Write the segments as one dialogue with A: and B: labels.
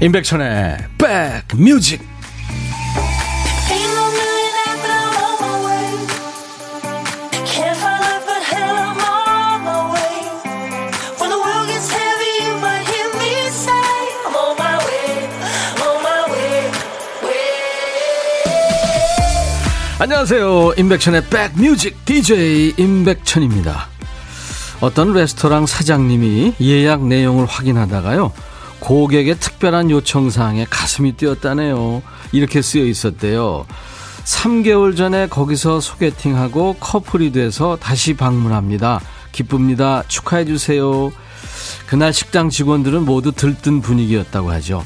A: 임백천의 백뮤직. 안녕하세요. 임백천의 백뮤직 DJ 임백천입니다. 어떤 레스토랑 사장님이 예약 내용을 확인하다가요 고객의 특별한 요청사항에 가슴이 뛰었다네요. 이렇게 쓰여 있었대요. 3개월 전에 거기서 소개팅하고 커플이 돼서 다시 방문합니다. 기쁩니다. 축하해주세요. 그날 식당 직원들은 모두 들뜬 분위기였다고 하죠.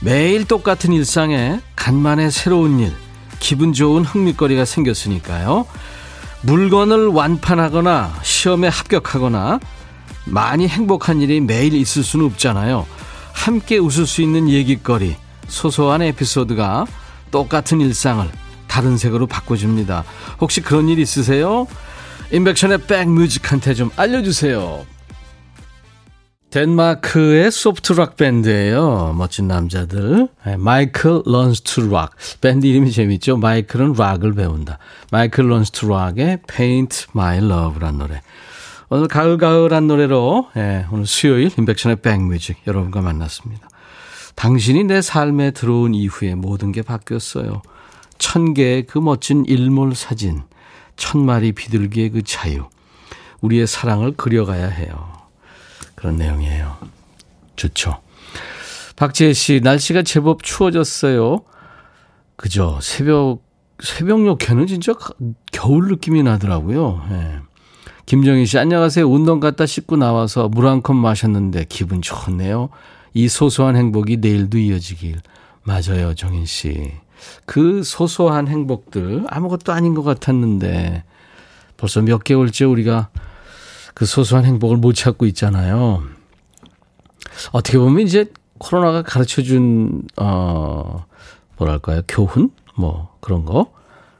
A: 매일 똑같은 일상에 간만에 새로운 일, 기분 좋은 흥미거리가 생겼으니까요. 물건을 완판하거나 시험에 합격하거나 많이 행복한 일이 매일 있을 수는 없잖아요. 함께 웃을 수 있는 얘기거리, 소소한 에피소드가 똑같은 일상을 다른 색으로 바꿔줍니다. 혹시 그런 일 있으세요? 임백천의 백뮤직한테 좀 알려주세요. 덴마크의 soft rock 밴드예요. 멋진 남자들. Michael Learns to Rock. 밴드 이름이 재밌죠. 마이클은 락을 배운다. Michael Learns to Rock의 Paint My Love란 노래. 오늘 가을가을한 노래로 예, 오늘 수요일 인백션의 백뮤직 여러분과 만났습니다. 당신이 내 삶에 들어온 이후에 모든 게 바뀌었어요. 천 개의 그 멋진 일몰 사진, 천 마리 비둘기의 그 자유, 우리의 사랑을 그려가야 해요. 그런 내용이에요. 좋죠. 박지혜 씨, 날씨가 제법 추워졌어요. 그죠? 새벽, 새벽녘에는 진짜 겨울 느낌이 나더라고요. 예. 김정희 씨, 안녕하세요. 운동 갔다 씻고 나와서 물 한 컵 마셨는데 기분 좋네요. 이 소소한 행복이 내일도 이어지길. 맞아요, 정인 씨. 그 소소한 행복들 아무것도 아닌 것 같았는데 벌써 몇 개월째 우리가 그 소소한 행복을 못 찾고 있잖아요. 어떻게 보면 이제 코로나가 가르쳐 준, 어, 뭐랄까요. 교훈? 뭐 그런 거.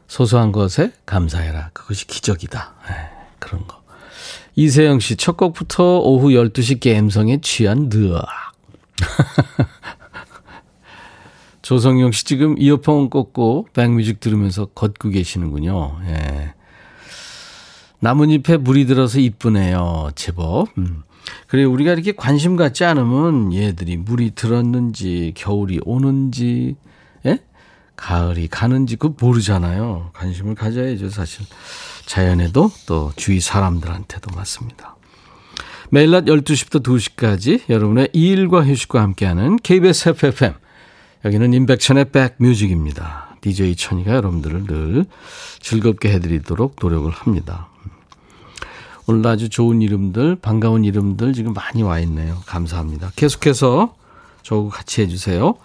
A: 소소한 것에 감사해라. 그것이 기적이다. 네, 그런 거. 이세영 씨, 첫 곡부터 오후 12시 게임성에 취한 느악. 조성용 씨 지금 이어폰 꽂고 백뮤직 들으면서 걷고 계시는군요. 예. 나뭇잎에 물이 들어서 이쁘네요. 제법. 음. 그래 우리가 이렇게 관심 갖지 않으면 얘들이 물이 들었는지 겨울이 오는지 예? 가을이 가는지 그 모르잖아요. 관심을 가져야죠, 사실. 자연에도 또 주위 사람들한테도 맞습니다. 매일 낮 12시부터 2시까지 여러분의 일과 휴식과 함께하는 KBS FFM. 여기는 인백천의 백뮤직입니다. DJ 천이가 여러분들을 늘 즐겁게 해드리도록 노력을 합니다. 오늘 아주 좋은 이름들, 반가운 이름들 지금 많이 와 있네요. 감사합니다. 계속해서 저하고 같이 해주세요.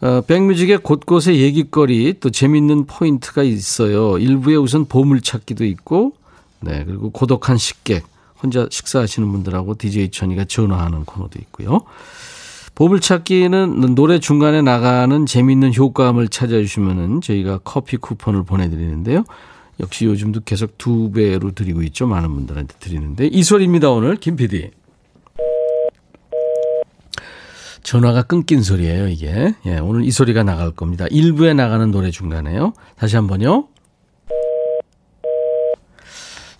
A: 어, 백뮤직의 곳곳에 얘기거리 또 재밌는 포인트가 있어요. 일부에 우선 보물찾기도 있고, 네 그리고 고독한 식객 혼자 식사하시는 분들하고 DJ 천이가 전화하는 코너도 있고요. 보물찾기는 노래 중간에 나가는 재밌는 효과음을 찾아주시면은 저희가 커피 쿠폰을 보내드리는데요. 역시 요즘도 계속 두 배로 드리고 있죠. 많은 분들한테 드리는데 이 소리입니다. 오늘 김 PD. 전화가 끊긴 소리예요, 이게. 예, 오늘 이 소리가 나갈 겁니다. 일부에 나가는 노래 중간에요. 다시 한번요.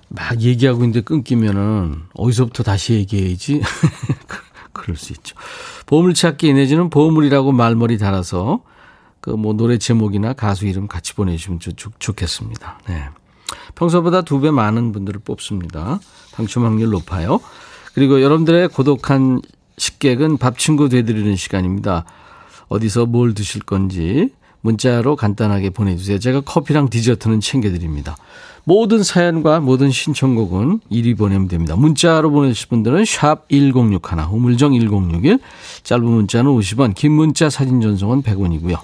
A: 막 얘기하고 있는데 끊기면은 어디서부터 다시 얘기해야지. 그럴 수 있죠. 보물찾기 내지는 보물이라고 말머리 달아서 그 뭐 노래 제목이나 가수 이름 같이 보내주시면 좋, 좋겠습니다. 네. 평소보다 두 배 많은 분들을 뽑습니다. 당첨 확률 높아요. 그리고 여러분들의 고독한 식객은 밥 친구 되드리는 시간입니다. 어디서 뭘 드실 건지 문자로 간단하게 보내주세요. 제가 커피랑 디저트는 챙겨드립니다. 모든 사연과 모든 신청곡은 이리 보내면 됩니다. 문자로 보내실 분들은 샵 1061, 우물정 1061, 짧은 문자는 50원, 긴 문자 사진 전송은 100원이고요.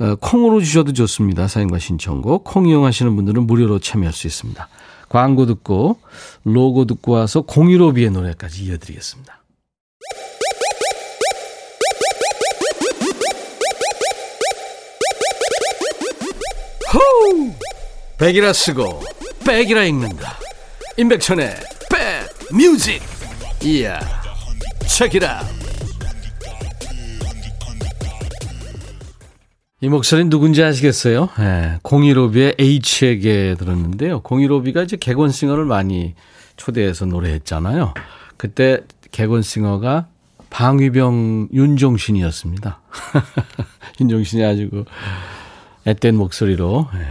A: 어, 콩으로 주셔도 좋습니다. 사연과 신청곡. 콩 이용하시는 분들은 무료로 참여할 수 있습니다. 광고 듣고 로고 듣고 와서 015B의 노래까지 이어드리겠습니다. 호우! 백이라 쓰고 백이라 읽는다. 임백천의 백 뮤직. 이야. 책이라. 이 목소리는 누군지 아시겠어요? 네, 공일오비의 H에게 들었는데요. 공일오비가 이제 개건 싱어를 많이 초대해서 노래했잖아요. 그때 개건싱어가 방위병 윤종신이었습니다. 윤종신이 아주 그 앳된 목소리로. 네.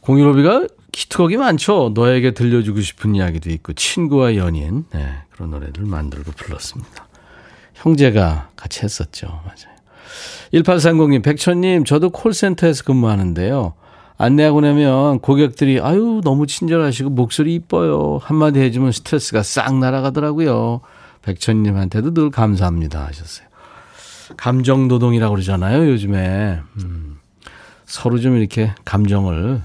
A: 공일오비가 히트곡이 많죠. 너에게 들려주고 싶은 이야기도 있고 친구와 연인 네, 그런 노래를 만들고 불렀습니다. 형제가 같이 했었죠. 맞아요. 1830님, 백천님, 저도 콜센터에서 근무하는데요. 안내하고 나면 고객들이 아유 너무 친절하시고 목소리 이뻐요 한마디 해주면 스트레스가 싹 날아가더라고요. 백천님한테도 늘 감사합니다 하셨어요. 감정 노동이라고 그러잖아요 요즘에 음, 서로 좀 이렇게 감정을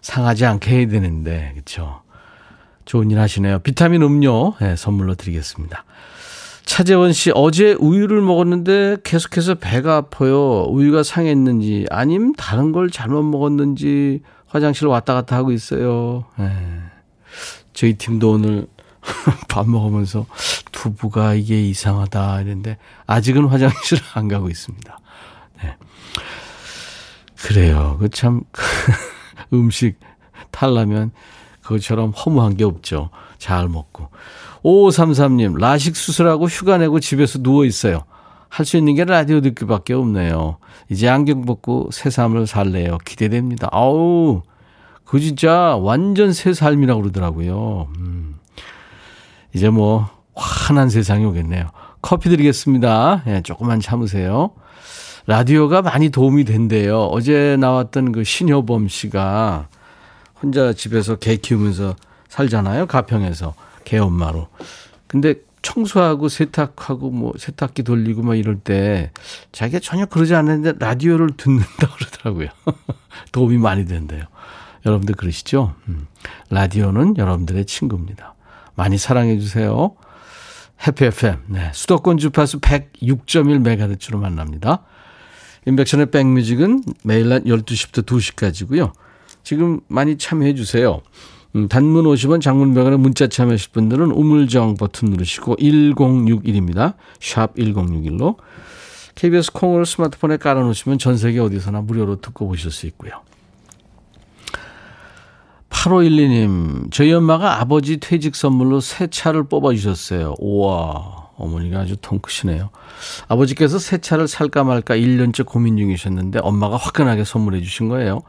A: 상하지 않게 해야 되는데 그렇죠. 좋은 일 하시네요. 비타민 음료 네, 선물로 드리겠습니다. 차재원 씨, 어제 우유를 먹었는데 계속해서 배가 아파요. 우유가 상했는지, 아님 다른 걸 잘못 먹었는지 화장실 왔다 갔다 하고 있어요. 네. 저희 팀도 오늘 밥 먹으면서 두부가 이게 이상하다 이랬는데 아직은 화장실을 안 가고 있습니다. 네. 그래요. 그 참 음식 탈라면 그것처럼 허무한 게 없죠. 잘 먹고. 5533님, 라식 수술하고 휴가 내고 집에서 누워 있어요. 할 수 있는 게 라디오 듣기밖에 없네요. 이제 안경 벗고 새 삶을 살래요. 기대됩니다. 아우, 그 진짜 완전 새 삶이라고 그러더라고요. 음. 이제 뭐, 환한 세상이 오겠네요. 커피 드리겠습니다. 예, 조금만 참으세요. 라디오가 많이 도움이 된대요. 어제 나왔던 그 신효범 씨가 혼자 집에서 개 키우면서 살잖아요. 가평에서. 개 엄마로. 근데 청소하고 세탁하고 뭐 세탁기 돌리고 막 이럴 때 자기가 전혀 그러지 않는데 라디오를 듣는다 그러더라고요. 도움이 많이 된대요. 여러분들 그러시죠? 음. 라디오는 여러분들의 친구입니다. 많이 사랑해 주세요. 해피 FM. 네. 수도권 주파수 106.1MHz로 만납니다. 인백션의 백뮤직은 매일 낮 12시부터 2시까지고요. 지금 많이 참여해 주세요. 음, 단문 50원 장문 100원에 문자 참여하실 분들은 우물정 버튼 누르시고 1061입니다. 샵 1061로. KBS 콩을 스마트폰에 깔아놓으시면 전 세계 어디서나 무료로 듣고 보실 수 있고요. 8512님, 저희 엄마가 아버지 퇴직 선물로 새 차를 뽑아주셨어요. 우와, 어머니가 아주 통 크시네요. 아버지께서 새 차를 살까 말까 1년째 고민 중이셨는데 엄마가 화끈하게 선물해 주신 거예요.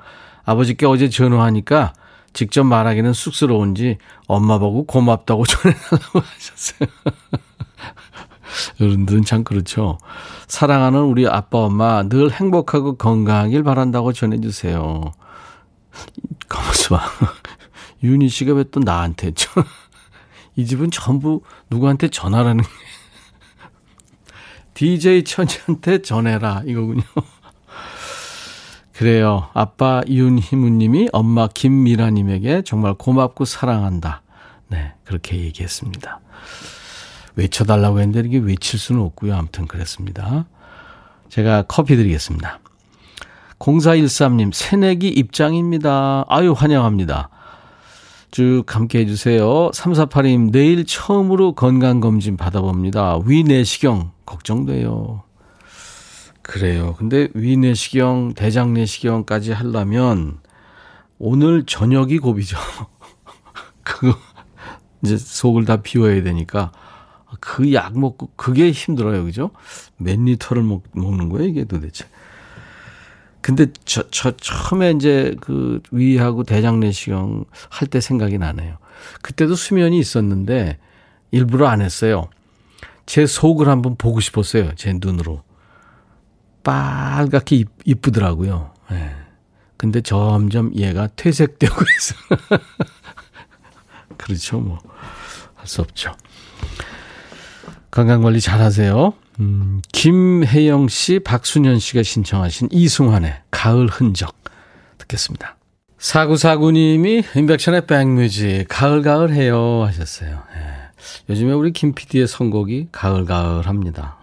A: 아버지께 어제 전화하니까 직접 말하기는 쑥스러운지 엄마 보고 고맙다고 전해달라고 하셨어요. 어른들은 참 그렇죠. 사랑하는 우리 아빠, 엄마 늘 행복하고 건강하길 바란다고 전해주세요. 가만있어 봐. 윤희 씨가 왜 또 나한테 했죠? 이 집은 전부 누구한테 전화라는 게. DJ 천지한테 전해라 이거군요. 그래요. 아빠 윤희무님이 엄마 김미라님에게 정말 고맙고 사랑한다. 네, 그렇게 얘기했습니다. 외쳐달라고 했는데 이게 외칠 수는 없고요. 아무튼 그랬습니다. 제가 커피 드리겠습니다. 0413님, 새내기 입장입니다. 아유, 환영합니다. 쭉 함께 해주세요. 3482님, 내일 처음으로 건강검진 받아봅니다. 위 내시경 걱정돼요. 그래요. 근데 위내시경, 대장내시경까지 하려면 오늘 저녁이 고비죠. 그거 이제 속을 다 비워야 되니까 그 약 먹고 그게 힘들어요. 그죠? 몇 리터를 먹, 먹는 거예요, 이게 도대체. 근데 저, 저 처음에 이제 그 위하고 대장내시경 할 때 생각이 나네요. 그때도 수면이 있었는데 일부러 안 했어요. 제 속을 한번 보고 싶었어요. 제 눈으로. 빨갛게 이쁘더라고요. 예. 근데 점점 얘가 퇴색되고 있어. 그렇죠, 뭐. 할 수 없죠. 건강관리 잘 하세요. 음, 김혜영 씨, 박순현 씨가 신청하신 이승환의 가을 흔적 듣겠습니다. 사구사구님이 인백션의 백뮤직 가을가을 해요 하셨어요. 예. 요즘에 우리 김 PD의 선곡이 가을가을 합니다.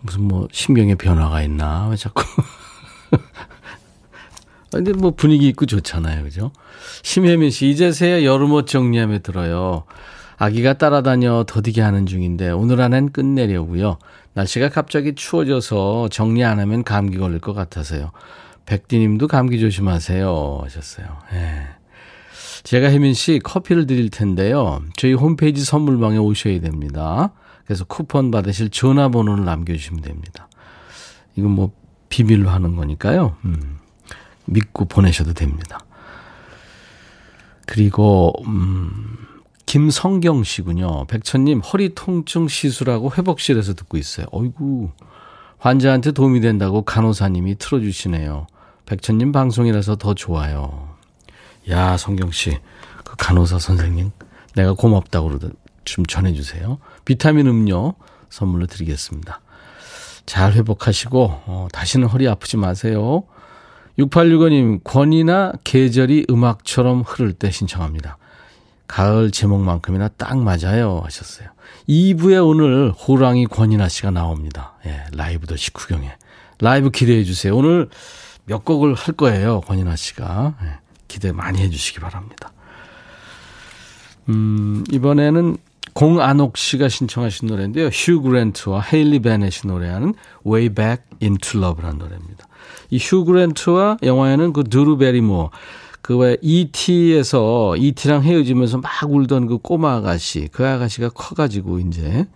A: 무슨 뭐 심경의 변화가 있나 왜 자꾸 근데 뭐 분위기 있고 좋잖아요 그죠 심혜민 씨 이제서야 여름옷 정리함에 들어요 아기가 따라다녀 더디게 하는 중인데 오늘 안엔 끝내려고요 날씨가 갑자기 추워져서 정리 안 하면 감기 걸릴 것 같아서요. 백디님도 감기 조심하세요. 하셨어요. 예. 제가 혜민 씨 커피를 드릴 텐데요. 저희 홈페이지 선물방에 오셔야 됩니다. 그래서 쿠폰 받으실 전화번호를 남겨주시면 됩니다. 이건 뭐 비밀로 하는 거니까요. 음, 믿고 보내셔도 됩니다. 그리고 음, 김성경 씨군요. 백천님 허리 통증 시술하고 회복실에서 듣고 있어요. 어이구 환자한테 도움이 된다고 간호사님이 틀어주시네요. 백천님 방송이라서 더 좋아요. 야 성경 씨, 그 간호사 선생님 내가 고맙다고 좀 전해주세요. 비타민 음료 선물로 드리겠습니다. 잘 회복하시고 어, 다시는 허리 아프지 마세요. 6865님 권이나 계절이 음악처럼 흐를 때 신청합니다. 가을 제목만큼이나 딱 맞아요 하셨어요. 2부에 오늘 호랑이 권이나 씨가 나옵니다. 예, 라이브도 식후경에. 라이브 기대해 주세요. 오늘 몇 곡을 할 거예요. 권이나 씨가. 예, 기대 많이 해 주시기 바랍니다. 음, 이번에는 공안옥 씨가 신청하신 노래인데요. 휴 그랜트와 헤일리 베넷이 노래하는 Way Back Into Love라는 노래입니다. 이 휴 그랜트와 영화에는 그 드루 베리모 그왜 E.T.에서 E.T.랑 헤어지면서 막 울던 그 꼬마 아가씨, 그 아가씨가 커가지고 이제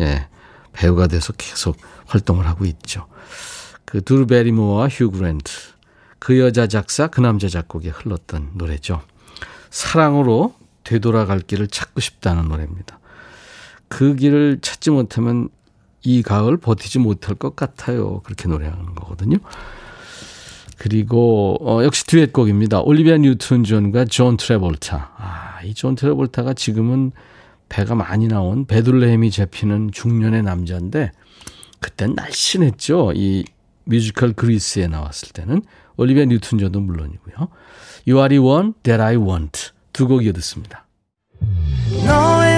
A: 예 배우가 돼서 계속 활동을 하고 있죠. 그 드루 베리모와 휴 그랜트, 그 여자 작사, 그 남자 작곡에 흘렀던 노래죠. 사랑으로 되돌아갈 길을 찾고 싶다는 노래입니다. 그 길을 찾지 못하면 이 가을 버티지 못할 것 같아요. 그렇게 노래하는 거거든요. 그리고 어, 역시 듀엣곡입니다. 올리비아 뉴튼 존과 존 트래볼타. 아, 이 존 트래볼타가 지금은 배가 많이 나온 배둘레햄이 잡히는 중년의 남자인데 그땐 날씬했죠. 이 뮤지컬 Grease에 나왔을 때는 올리비아 뉴튼 존도 물론이고요. You are the one that I want 두 곡 이어 듣습니다. 너의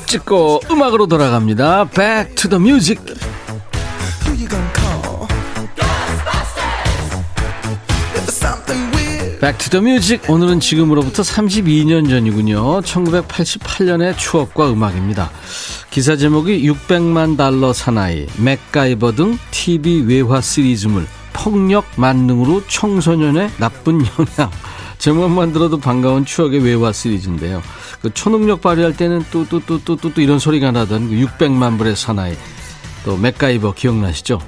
A: 추억 찍고 음악으로 돌아갑니다. Back to the music. Music. 오늘은 지금으로부터 32년 전이군요. 1988년의 추억과 음악입니다. 기사 제목이 600만 달러 사나이, 맥가이버 등 TV 외화 시리즈물, 폭력 만능으로 청소년의 나쁜 영향. 제목만 들어도 반가운 추억의 외화 시리즈인데요. 그 초능력 발휘할 때는 또또 또 또 또 이런 소리가 나던 그 600만 불의 사나이 또 맥가이버 기억나시죠?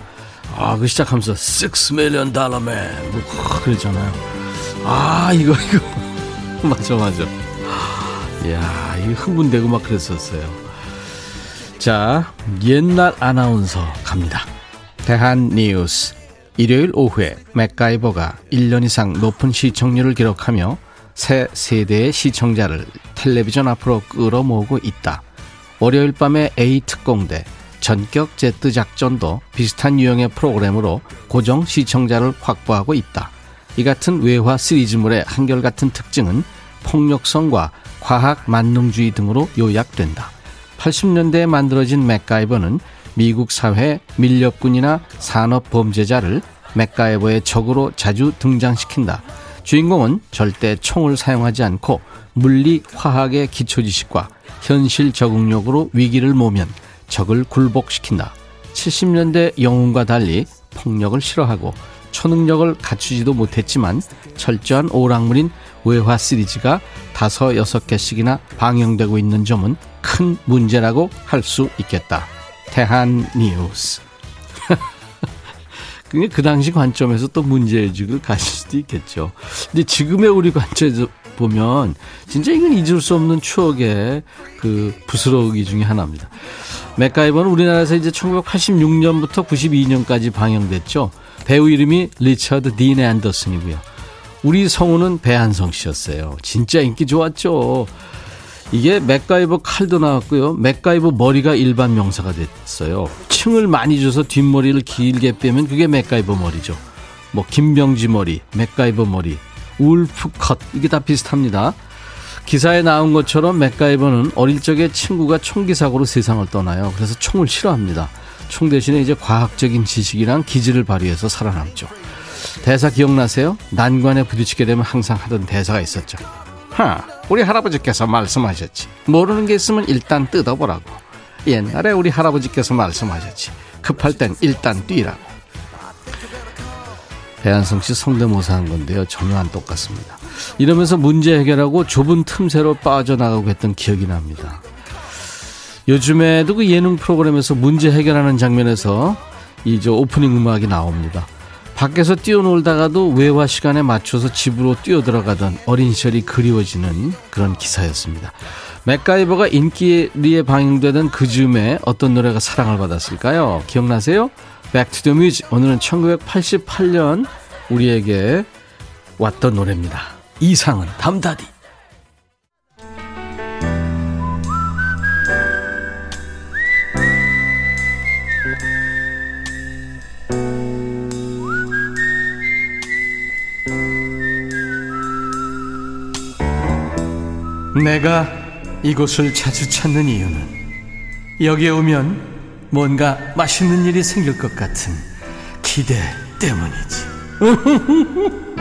A: 아, 그 시작하면서 6 million dollar man 뭐 그러잖아요. 아, 이거 이거 맞아 맞아. 이야, 이 흥분되고 막 그랬었어요. 자, 옛날 아나운서 갑니다. 대한 뉴스 일요일 오후에 맥가이버가 1년 이상 높은 시청률을 기록하며 새 세대의 시청자를 텔레비전 앞으로 끌어모으고 있다. 월요일 밤에 A 특공대, 전격 제트 작전도 비슷한 유형의 프로그램으로 고정 시청자를 확보하고 있다. 이 같은 외화 시리즈물의 한결같은 특징은 폭력성과 과학 만능주의 등으로 요약된다. 80년대에 만들어진 맥가이버는 미국 사회 밀렵군이나 산업 범죄자를 맥가이버의 적으로 자주 등장시킨다. 주인공은 절대 총을 사용하지 않고 물리, 화학의 기초 지식과 현실 적응력으로 위기를 모면 적을 굴복시킨다. 70년대 영웅과 달리 폭력을 싫어하고 초능력을 갖추지도 못했지만 철저한 오락물인 외화 시리즈가 다섯 여섯 개씩이나 방영되고 있는 점은 큰 문제라고 할 수 있겠다. 대한 뉴스. 그게 그 당시 관점에서 또 문제의식을 가질 수도 있겠죠. 근데 지금의 우리 관점에서 보면 진짜 이건 잊을 수 없는 추억의 그 부스러기 중의 하나입니다. 맥가이버는 우리나라에서 이제 1986년부터 92년까지 방영됐죠. 배우 이름이 리처드 딘 앤더슨이고요. 우리 성우는 배한성 씨였어요. 진짜 인기 좋았죠. 이게 맥가이버 칼도 나왔고요. 맥가이버 머리가 일반 명사가 됐어요. 층을 많이 줘서 뒷머리를 길게 빼면 그게 맥가이버 머리죠. 뭐 김병지 머리, 맥가이버 머리, 울프 컷 이게 다 비슷합니다. 기사에 나온 것처럼 맥가이버는 어릴 적에 친구가 총기 사고로 세상을 떠나요. 그래서 총을 싫어합니다. 총 대신에 이제 과학적인 지식이랑 기질을 발휘해서 살아남죠. 대사 기억나세요? 난관에 부딪히게 되면 항상 하던 대사가 있었죠. 하, 우리 할아버지께서 말씀하셨지. 모르는 게 있으면 일단 뜯어보라고. 옛날에 우리 할아버지께서 말씀하셨지. 급할 땐 일단 뛰라고. 배한성 씨 성대모사 한 건데요. 전혀 안 똑같습니다. 이러면서 문제 해결하고 좁은 틈새로 빠져나가고 했던 기억이 납니다. 요즘에도 그 예능 프로그램에서 문제 해결하는 장면에서 이저 오프닝 음악이 나옵니다. 밖에서 뛰어놀다가도 외화 시간에 맞춰서 집으로 뛰어들어가던 어린 시절이 그리워지는 그런 기사였습니다. 맥가이버가 인기리에 방영되던 그 즈음에 어떤 노래가 사랑을 받았을까요? 기억나세요? Back to the Music 오늘은 1988년 우리에게 왔던 노래입니다. 이상은 담다디 내가 이곳을 자주 찾는 이유는 여기에 오면 뭔가 맛있는 일이 생길 것 같은 기대 때문이지.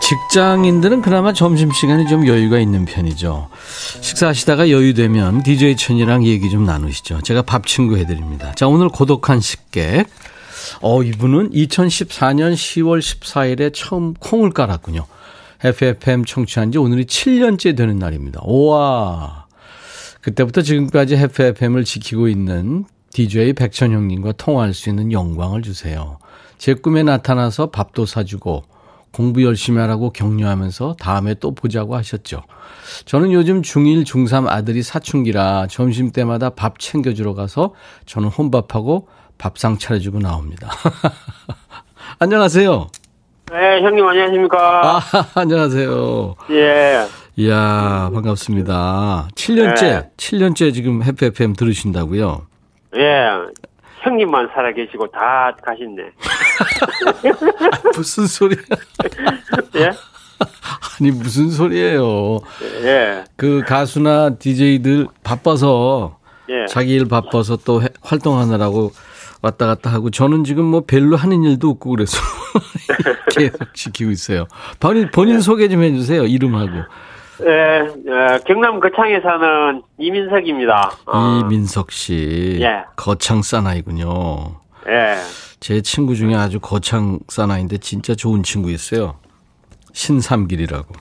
A: 직장인들은 그나마 점심시간에 좀 여유가 있는 편이죠. 식사하시다가 여유되면 DJ 천이랑 얘기 좀 나누시죠. 제가 밥 친구 해드립니다. 자, 오늘 고독한 식객. 어, 이분은 2014년 10월 14일에 처음 콩을 깔았군요. FFM 청취한 지 오늘이 7년째 되는 날입니다. 우와. 그때부터 지금까지 FFM을 지키고 있는 DJ 백천형님과 통화할 수 있는 영광을 주세요. 제 꿈에 나타나서 밥도 사주고 공부 열심히 하라고 격려하면서 다음에 또 보자고 하셨죠. 저는 요즘 중1, 중3 아들이 사춘기라 점심 때마다 밥 챙겨주러 가서 저는 혼밥하고 밥상 차려주고 나옵니다. 안녕하세요.
B: 네, 형님 안녕하십니까?
A: 아, 안녕하세요.
B: 예.
A: 이야, 반갑습니다. 7년째, 네. 7년째 지금 해피 FM 들으신다고요?
B: 예. 형님만 살아 계시고 다 가셨네.
A: 무슨 소리야?
B: 예?
A: 아니, 무슨 소리예요?
B: 예.
A: 그 가수나 DJ들 바빠서 예. 자기 일 바빠서 또 해, 활동하느라고 왔다 갔다 하고 저는 지금 뭐 별로 하는 일도 없고 그래서 계속 지키고 있어요. 본인, 본인 소개 좀 해주세요. 이름하고.
B: 예, 어, 경남 거창에 사는 이민석입니다.
A: 어. 이민석 씨.
B: 예.
A: 거창 사나이군요.
B: 예.
A: 제 친구 중에 아주 거창 사나이인데 진짜 좋은 친구 있어요. 신삼길이라고.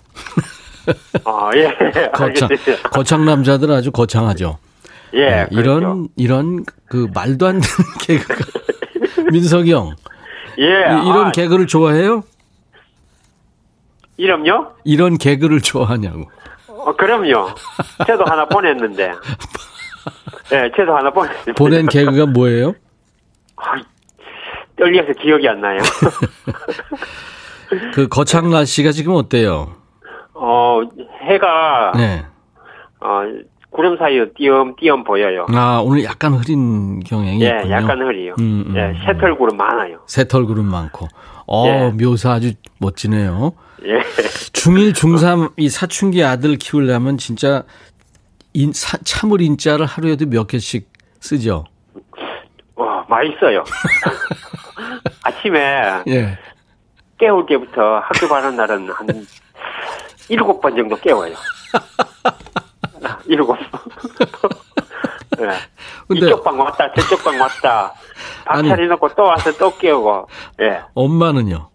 B: 아, 예.
A: 거창, 거창 남자들 아주 거창하죠.
B: 예. 네,
A: 이런, 그렇죠. 이런 그 말도 안 되는 개그가. 민석이 형.
B: 예.
A: 이런 아, 개그를 좋아해요?
B: 이름요?
A: 이런 개그를 좋아하냐고.
B: 어, 그럼요. 저도 하나 보냈는데. 예, 네, 저도 하나 보냈는데.
A: 보낸 개그가 뭐예요?
B: 아, 떨려서 기억이 안 나요.
A: 그 거창라 씨가 지금 어때요?
B: 어, 해가.
A: 네.
B: 어, 구름 사이로 띄엄띄엄 보여요.
A: 아, 오늘 약간 흐린 경향이
B: 예,
A: 있군요.
B: 약간 흐리요.
A: 음, 음,
B: 예, 새털 구름 많아요.
A: 새털 구름 많고. 어, 예. 묘사 아주 멋지네요.
B: 예.
A: 중1, 중3 이 사춘기 아들 키우려면 진짜 인, 사, 참을 인자를 하루에도 몇 개씩 쓰죠?
B: 와, 많이 써요. 아침에
A: 예.
B: 깨울 때부터 학교 가는 날은 한 일곱 번 정도 깨워요. 번. 네. 근데, 이쪽 방 왔다, 저쪽 방 왔다. 밥 차려놓고 또 와서 또 깨우고, 예.
A: 엄마는요?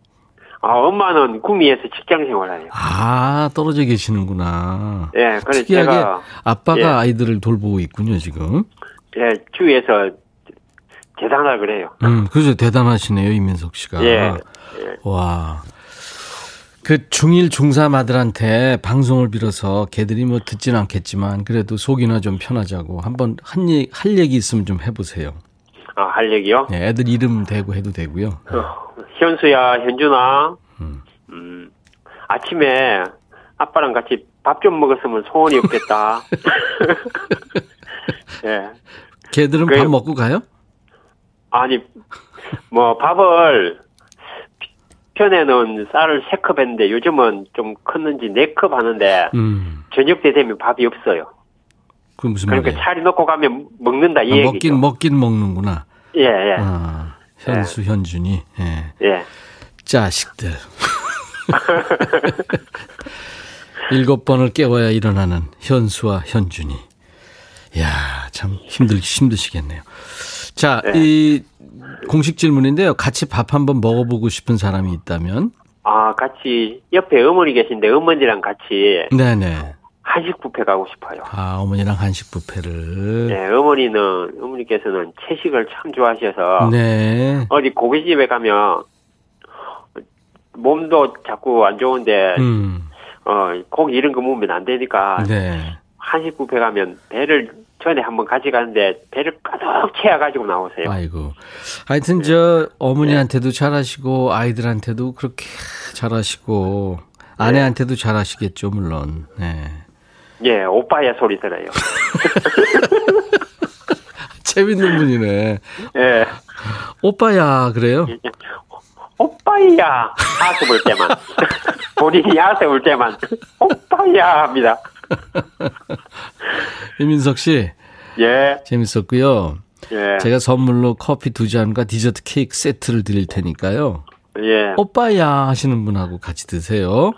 B: 아, 엄마는 구미에서 직장 생활해요.
A: 아, 떨어져 계시는구나.
B: 예, 그래서
A: 특이하게
B: 제가
A: 아빠가
B: 예.
A: 아이들을 돌보고 있군요, 지금.
B: 예, 주위에서 대단하다 그래요.
A: 음, 그죠. 대단하시네요, 이민석 씨가.
B: 예.
A: 와. 그 중1, 중3 아들한테 방송을 빌어서 걔들이 뭐 듣진 않겠지만 그래도 속이나 좀 편하자고 한번 한 얘기, 할 얘기 있으면 좀 해보세요.
B: 아, 할 얘기요?
A: 네, 애들 이름 대고 해도 되고요.
B: 어, 현수야, 현준아.
A: 음.
B: 음, 아침에 아빠랑 같이 밥 좀 먹었으면 소원이 없겠다. 예.
A: 걔들은
B: 그래요.
A: 밥 먹고 가요?
B: 아니, 뭐, 밥을, 편에는 쌀을 세컵 했는데 요즘은 좀 컸는지 네컵 하는데
A: 음.
B: 저녁 때 되면 밥이 없어요.
A: 그 무슨
B: 그러니까
A: 말이에요?
B: 차리 놓고 가면 먹는다 이
A: 아,
B: 얘기죠.
A: 먹긴 먹긴 먹는구나.
B: 예, 예,
A: 아, 현수 현준이. 예.
B: 예.
A: 자식들. 일곱 번을 깨워야 일어나는 현수와 현준이. 야, 참 힘들 힘드시겠네요. 자,
B: 네.
A: 이 공식 질문인데요. 같이 밥 한번 먹어보고 싶은 사람이 있다면,
B: 아, 같이 옆에 어머니 계신데 어머니랑 같이
A: 네네.
B: 한식 뷔페 가고 싶어요.
A: 아, 어머니랑 한식 뷔페를.
B: 예, 어머니는 어머니께서는 채식을 참 좋아하셔서
A: 네.
B: 어디 고깃집에 가면 몸도 자꾸 안 좋은데
A: 음,
B: 어 고기 이런 거 먹으면 안 되니까
A: 네.
B: 한식 뷔페 가면 배를 전에 한번 가져가는데 배를 가득 채워 가지고 나오세요.
A: 아이고. 하여튼 저 어머니한테도 잘하시고 아이들한테도 그렇게 잘하시고 아내한테도 잘하시겠죠, 물론. 네.
B: 예, 오빠야 소리 들어요.
A: 재밌는 분이네.
B: 예,
A: 오빠야, 그래요?
B: 오빠야 하수 볼 때만 본인이 하수 볼 때만 오빠야 합니다.
A: 이민석 씨,
B: 예,
A: 재밌었고요.
B: 예,
A: 제가 선물로 커피 두 잔과 디저트 케이크 세트를 드릴 테니까요.
B: 예.
A: 오빠야 하시는 분하고 같이 드세요.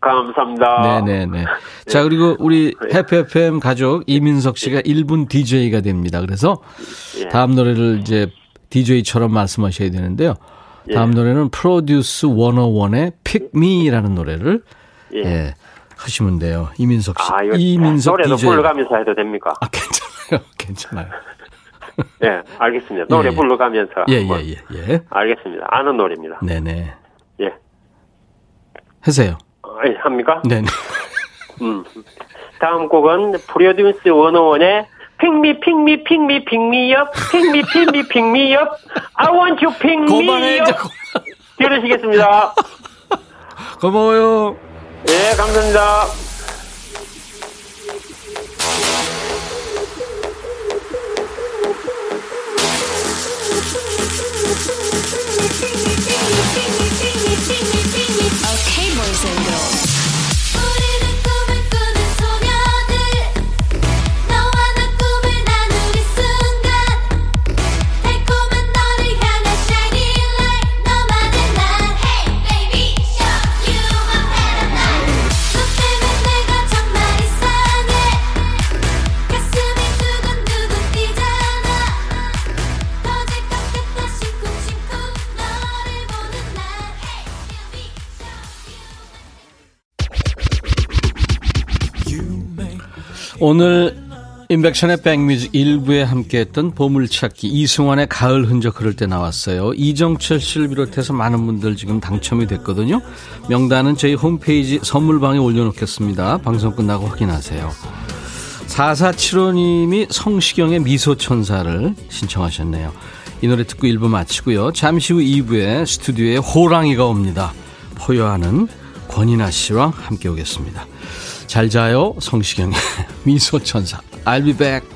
B: 감사합니다.
A: 네네네. 자, 그리고 우리 해피 FM 가족 이민석 씨가 1분 DJ가 됩니다. 그래서
B: 예.
A: 다음 노래를 이제 DJ처럼 말씀하셔야 되는데요. 다음
B: 예.
A: 노래는 프로듀스 101의 Pick Me라는 노래를
B: 예.
A: 예, 하시면 돼요. 이민석 씨.
B: 아, 이거
A: 이민석
B: 노래도
A: DJ.
B: 불러가면서 해도 됩니까?
A: 아, 괜찮아요. 괜찮아요.
B: 예, 알겠습니다. 노래
A: 예, 예.
B: 불러가면서.
A: 예, 예. 예, 예.
B: 알겠습니다. 아는 노래입니다.
A: 네네.
B: 예.
A: 하세요.
B: 어, 예, 합니까?
A: 네네.
B: 음. 다음 곡은 프로듀스 101의 핑미 핑미 핑미 핑미업 핑미 핑미 핑미업 I want you 핑미업 들으시겠습니다.
A: 고마워요.
B: 예, 감사합니다.
C: Okay, boys and girls.
A: 오늘 인백션의 백뮤직 1부에 함께했던 보물찾기 이승환의 가을 흔적 흐를 때 나왔어요. 이정철 씨를 비롯해서 많은 분들 지금 당첨이 됐거든요. 명단은 저희 홈페이지 선물방에 올려놓겠습니다. 방송 끝나고 확인하세요. 4475님이 성시경의 미소천사를 신청하셨네요. 이 노래 듣고 1부 마치고요. 잠시 후 2부에 스튜디오에 호랑이가 옵니다. 포효하는 권인아 씨와 함께 오겠습니다. 잘 자요, 성시경의 미소천사. I'll be back.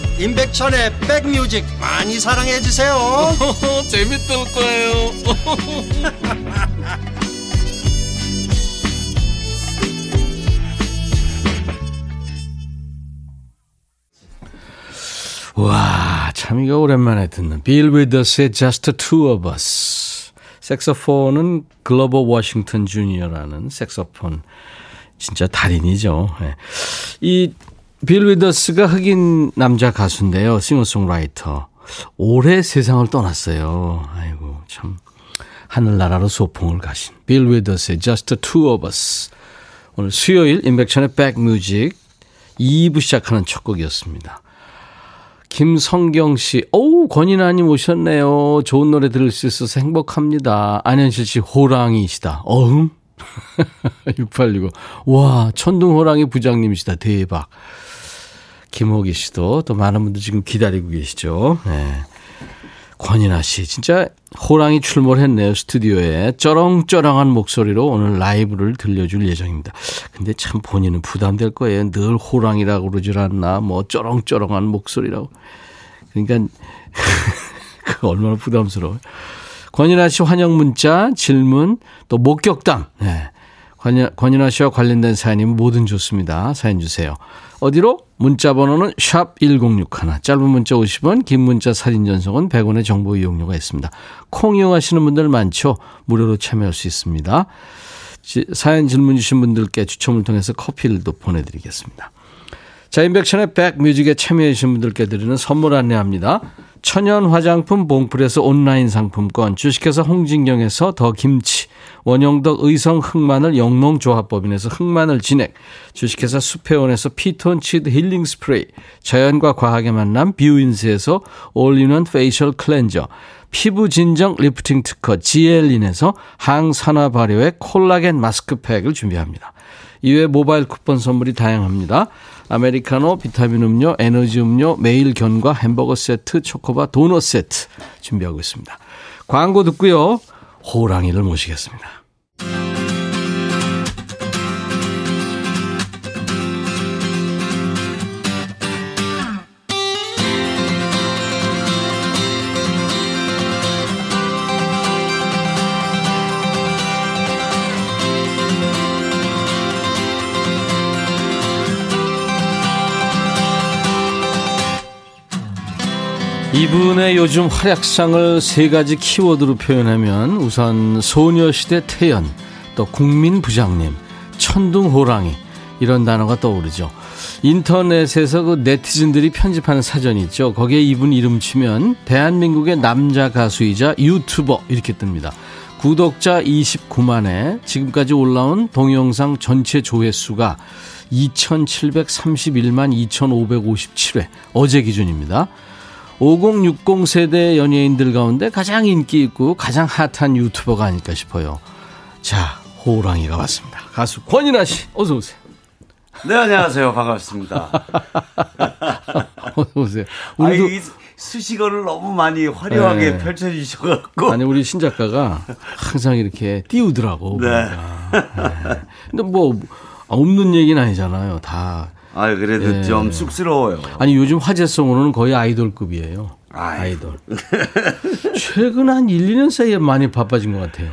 D: 임백천의 백뮤직 많이 사랑해 주세요.
A: 재밌을 거예요. 와, 참 이거 오랜만에 듣는 빌 위더스의 Just Two of Us. 색소폰은 글로버 워싱턴 주니어라는 색소폰 진짜 달인이죠. 예. 이 빌 위더스가 흑인 남자 가수인데요. 싱어송라이터. 올해 세상을 떠났어요. 아이고 참 하늘나라로 소풍을 가신 빌 위더스의 Just Two of Us. 오늘 수요일 인백션의 백뮤직 2부 시작하는 첫 곡이었습니다. 김성경 씨, 어우, 권인아님 오셨네요. 좋은 노래 들을 수 있어서 행복합니다. 안현실 씨, 호랑이시다. 어흥? 6865. 와, 천둥호랑이 부장님이시다. 대박. 김호기 씨도 또 많은 분들 지금 기다리고 계시죠. 네. 권인아 씨, 진짜 호랑이 출몰했네요. 스튜디오에. 쩌렁쩌렁한 목소리로 오늘 라이브를 들려줄 예정입니다. 근데 참 본인은 부담될 거예요. 늘 호랑이라고 그러질 않나. 뭐 쩌렁쩌렁한 목소리라고. 그러니까 그 얼마나 부담스러워요. 권인아 씨 환영 문자, 질문, 또 목격담. 네. 권인- 권인아 씨와 관련된 사연이면 뭐든 좋습니다. 사연 주세요. 어디로? 문자 번호는 샵 1061. 짧은 문자 50원, 긴 문자 사진 전송은 100원의 정보 이용료가 있습니다. 콩 이용하시는 분들 많죠? 무료로 참여할 수 있습니다. 지- 사연 질문 주신 분들께 추첨을 통해서 커피를 또 보내드리겠습니다. 자, 인백션의 백뮤직에 참여해 주신 분들께 드리는 선물 안내합니다. 천연 화장품 봉풀에서 온라인 상품권, 주식회사 홍진경에서 더 김치, 원용덕 의성 흑마늘 영농조합법인에서 흑마늘 진액, 주식회사 수페온에서 피톤치드 힐링 스프레이, 자연과 과학의 만남 뷰인스에서 all-in-one facial cleanser, 피부 진정 리프팅 특허 지엘린에서 항산화 발효의 콜라겐 마스크팩을 준비합니다. 이외에 모바일 쿠폰 선물이 다양합니다. 아메리카노, 비타민 음료, 에너지 음료, 매일 견과 햄버거 세트, 초코바 도넛 세트 준비하고 있습니다. 광고 듣고요. 호랑이를 모시겠습니다. 이분의 요즘 활약상을 세 가지 키워드로 표현하면 우선 소녀시대 태연, 또 국민 부장님, 천둥호랑이 이런 단어가 떠오르죠. 인터넷에서 그 네티즌들이 편집하는 사전 있죠. 거기에 이분 이름 치면 대한민국의 남자 가수이자 유튜버 이렇게 뜹니다. 구독자 29만에 지금까지 올라온 동영상 전체 조회수가 2731만 2557회 어제 기준입니다. 5060 세대 연예인들 가운데 가장 인기 있고 가장 핫한 유튜버가 아닐까 싶어요. 자, 호랑이가 왔습니다. 가수 권인아 씨, 어서 오세요.
E: 네, 안녕하세요. 반갑습니다.
A: 어서 오세요.
E: 아니,
A: 우리도
E: 이 수식어를 너무 많이 화려하게
A: 네.
E: 펼쳐주셔갖고.
A: 아니 우리 신 작가가 항상 이렇게 띄우더라고.
E: 네.
A: 네. 근데 뭐 없는 얘기는 아니잖아요. 다
E: 아 그래도
A: 예.
E: 좀 쑥스러워요.
A: 아니 요즘 화제성으로는 거의 아이돌급이에요.
E: 아이고.
A: 아이돌. 최근 한 1, 2년 사이에 많이 바빠진 것 같아요.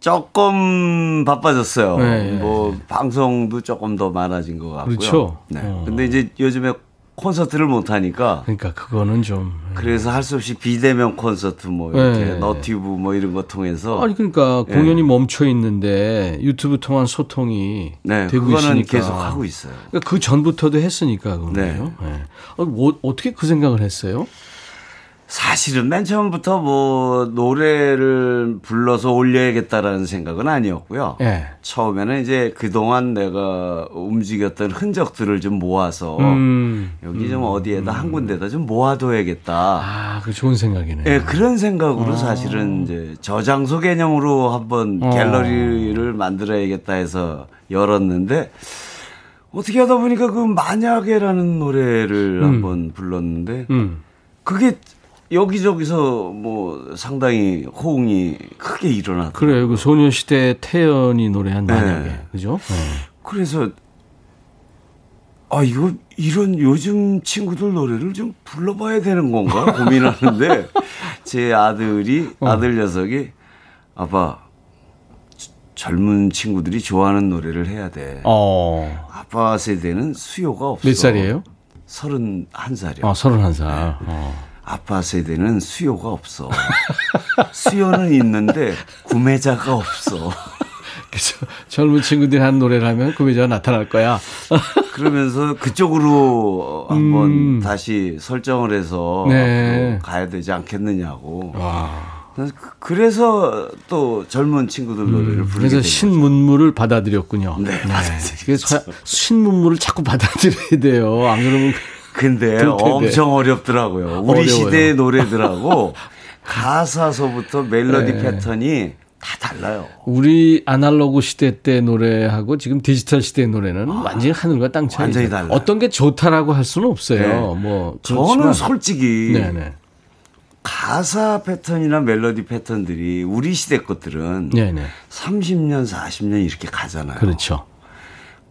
E: 조금 바빠졌어요.
A: 네.
E: 뭐 방송도 조금 더 많아진 것 같고요.
A: 그렇죠.
E: 네.
A: 어.
E: 근데 이제 요즘에 콘서트를 못 하니까
A: 그러니까 그거는 좀
E: 그래서 할 수 없이 비대면 콘서트 뭐 이렇게
A: 네.
E: 너튜브 뭐 이런 거 통해서
A: 아니 그러니까
E: 예.
A: 공연이 멈춰 있는데 유튜브 통한 소통이
E: 네,
A: 되고
E: 그거는
A: 있으니까
E: 계속 하고 있어요.
A: 그러니까 그 전부터도 했으니까 그거요.
E: 네.
A: 네. 어, 뭐, 어떻게 그 생각을 했어요?
E: 사실은 맨 처음부터 뭐 노래를 불러서 올려야겠다라는 생각은 아니었고요.
A: 예.
E: 처음에는 이제 그동안 내가 움직였던 흔적들을 좀 모아서
A: 음.
E: 여기 좀 어디에다 한 군데다 좀 모아둬야겠다.
A: 아, 그 좋은 생각이네요.
E: 예, 그런 생각으로 사실은 이제 저장소 개념으로 한번
A: 어.
E: 갤러리를 만들어야겠다 해서 열었는데 어떻게 하다 보니까 그 만약에라는 노래를 한번 불렀는데
A: 음.
E: 그게 여기저기서 뭐 상당히 호응이 크게 일어나더라고요.
A: 그래요. 그 소녀시대 태연이 노래한 만약에.
E: 네.
A: 그죠? 네.
E: 그래서 아 이거 이런 요즘 친구들 노래를 좀 불러봐야 되는 건가 고민하는데 제 아들이
A: 어.
E: 아들 녀석이 아빠 저- 젊은 친구들이 좋아하는 노래를 해야 돼.
A: 어.
E: 아빠 세대는 수요가 없어.
A: 몇 살이에요?
E: 서른 한 살이요.
A: 아, 서른 한 살. 어.
E: 아빠 세대는 수요가 없어. 수요는 있는데 구매자가 없어.
A: 그래서 젊은 친구들이 한 노래를 하면 구매자가 나타날 거야.
E: 그러면서 그쪽으로 한번
A: 음.
E: 다시 설정을 해서
A: 네.
E: 가야 되지 않겠느냐고.
A: 와.
E: 그래서 그- 그래서 또 젊은 친구들 노래를 부르게
A: 음. 그래서
E: 된
A: 신문물을 받아들였군요.
E: 네, 받아들였죠.
A: 그래서 신문물을 자꾸 받아들여야 돼요. 안 그러면
E: 근데
A: 텐데.
E: 엄청 어렵더라고요. 우리
A: 어려워요.
E: 시대의 노래들하고 가사서부터 멜로디
A: 네.
E: 패턴이 다 달라요.
A: 우리 아날로그 시대 때 노래하고 지금 디지털 시대 노래는 완전히 하늘과 땅 차이.
E: 아, 완전히 달라요.
A: 어떤 게 좋다라고 할 수는 없어요.
E: 네.
A: 뭐
E: 저는
A: 그렇지만.
E: 솔직히
A: 네네.
E: 가사 패턴이나 멜로디 패턴들이 우리 시대 것들은
A: 네네.
E: 30년, 40년 이렇게 가잖아요.
A: 그렇죠.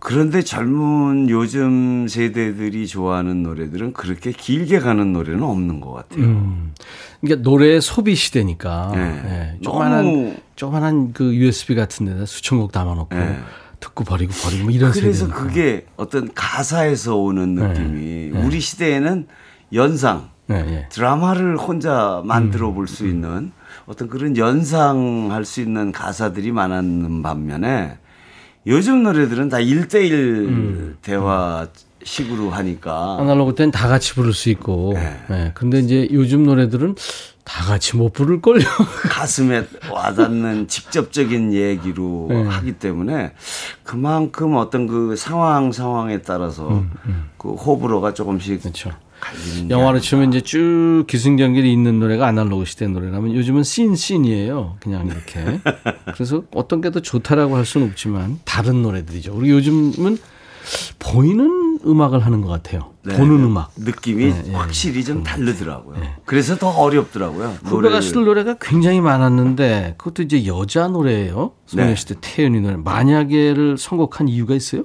E: 그런데 젊은 요즘 세대들이 좋아하는 노래들은 그렇게 길게 가는 노래는 없는 것 같아요.
A: 음. 그러니까 노래 소비 시대니까.
E: 네.
A: 네.
E: 너무-
A: 조그만한 조그만한 그 USB 같은 데다 수천 곡 담아놓고
E: 네.
A: 듣고 버리고 버리고 뭐 이런
E: 그래서
A: 세대니까.
E: 그게 어떤 가사에서 오는
A: 네.
E: 느낌이 우리 시대에는 연상,
A: 네, 네.
E: 드라마를 혼자 만들어
A: 음.
E: 볼수 있는 어떤 그런 연상할 수 있는 가사들이 많았는 반면에 요즘 노래들은 다 1대1
A: 음.
E: 대화 식으로 하니까
A: 아날로그 때는 다 같이 부를 수 있고.
E: 네.
A: 네. 근데 이제 요즘 노래들은 다 같이 못 부를 걸요.
E: 가슴에 와닿는 직접적인 얘기로
A: 네.
E: 하기 때문에 그만큼 어떤 그 상황 상황에 따라서 그 호불호가 조금씩
A: 음, 그렇죠. 영화로. 치면 이제 쭉 기승전결이 있는 노래가 아날로그 시대 노래라면 요즘은 씬 씬이에요. 그냥 이렇게. 그래서 어떤 게 더 좋다라고 할 수는 없지만 다른 노래들이죠. 우리 요즘은 보이는 음악을 하는 것 같아요.
E: 네,
A: 보는
E: 네.
A: 음악.
E: 느낌이
A: 네, 네.
E: 확실히 좀 다르더라고요. 그래서 더 어렵더라고요.
A: 후배 가수들 노래가 굉장히 많았는데 그것도 이제 여자 노래예요.
E: 네.
A: 소녀시대 태연이 노래. 만약에를 선곡한 이유가 있어요?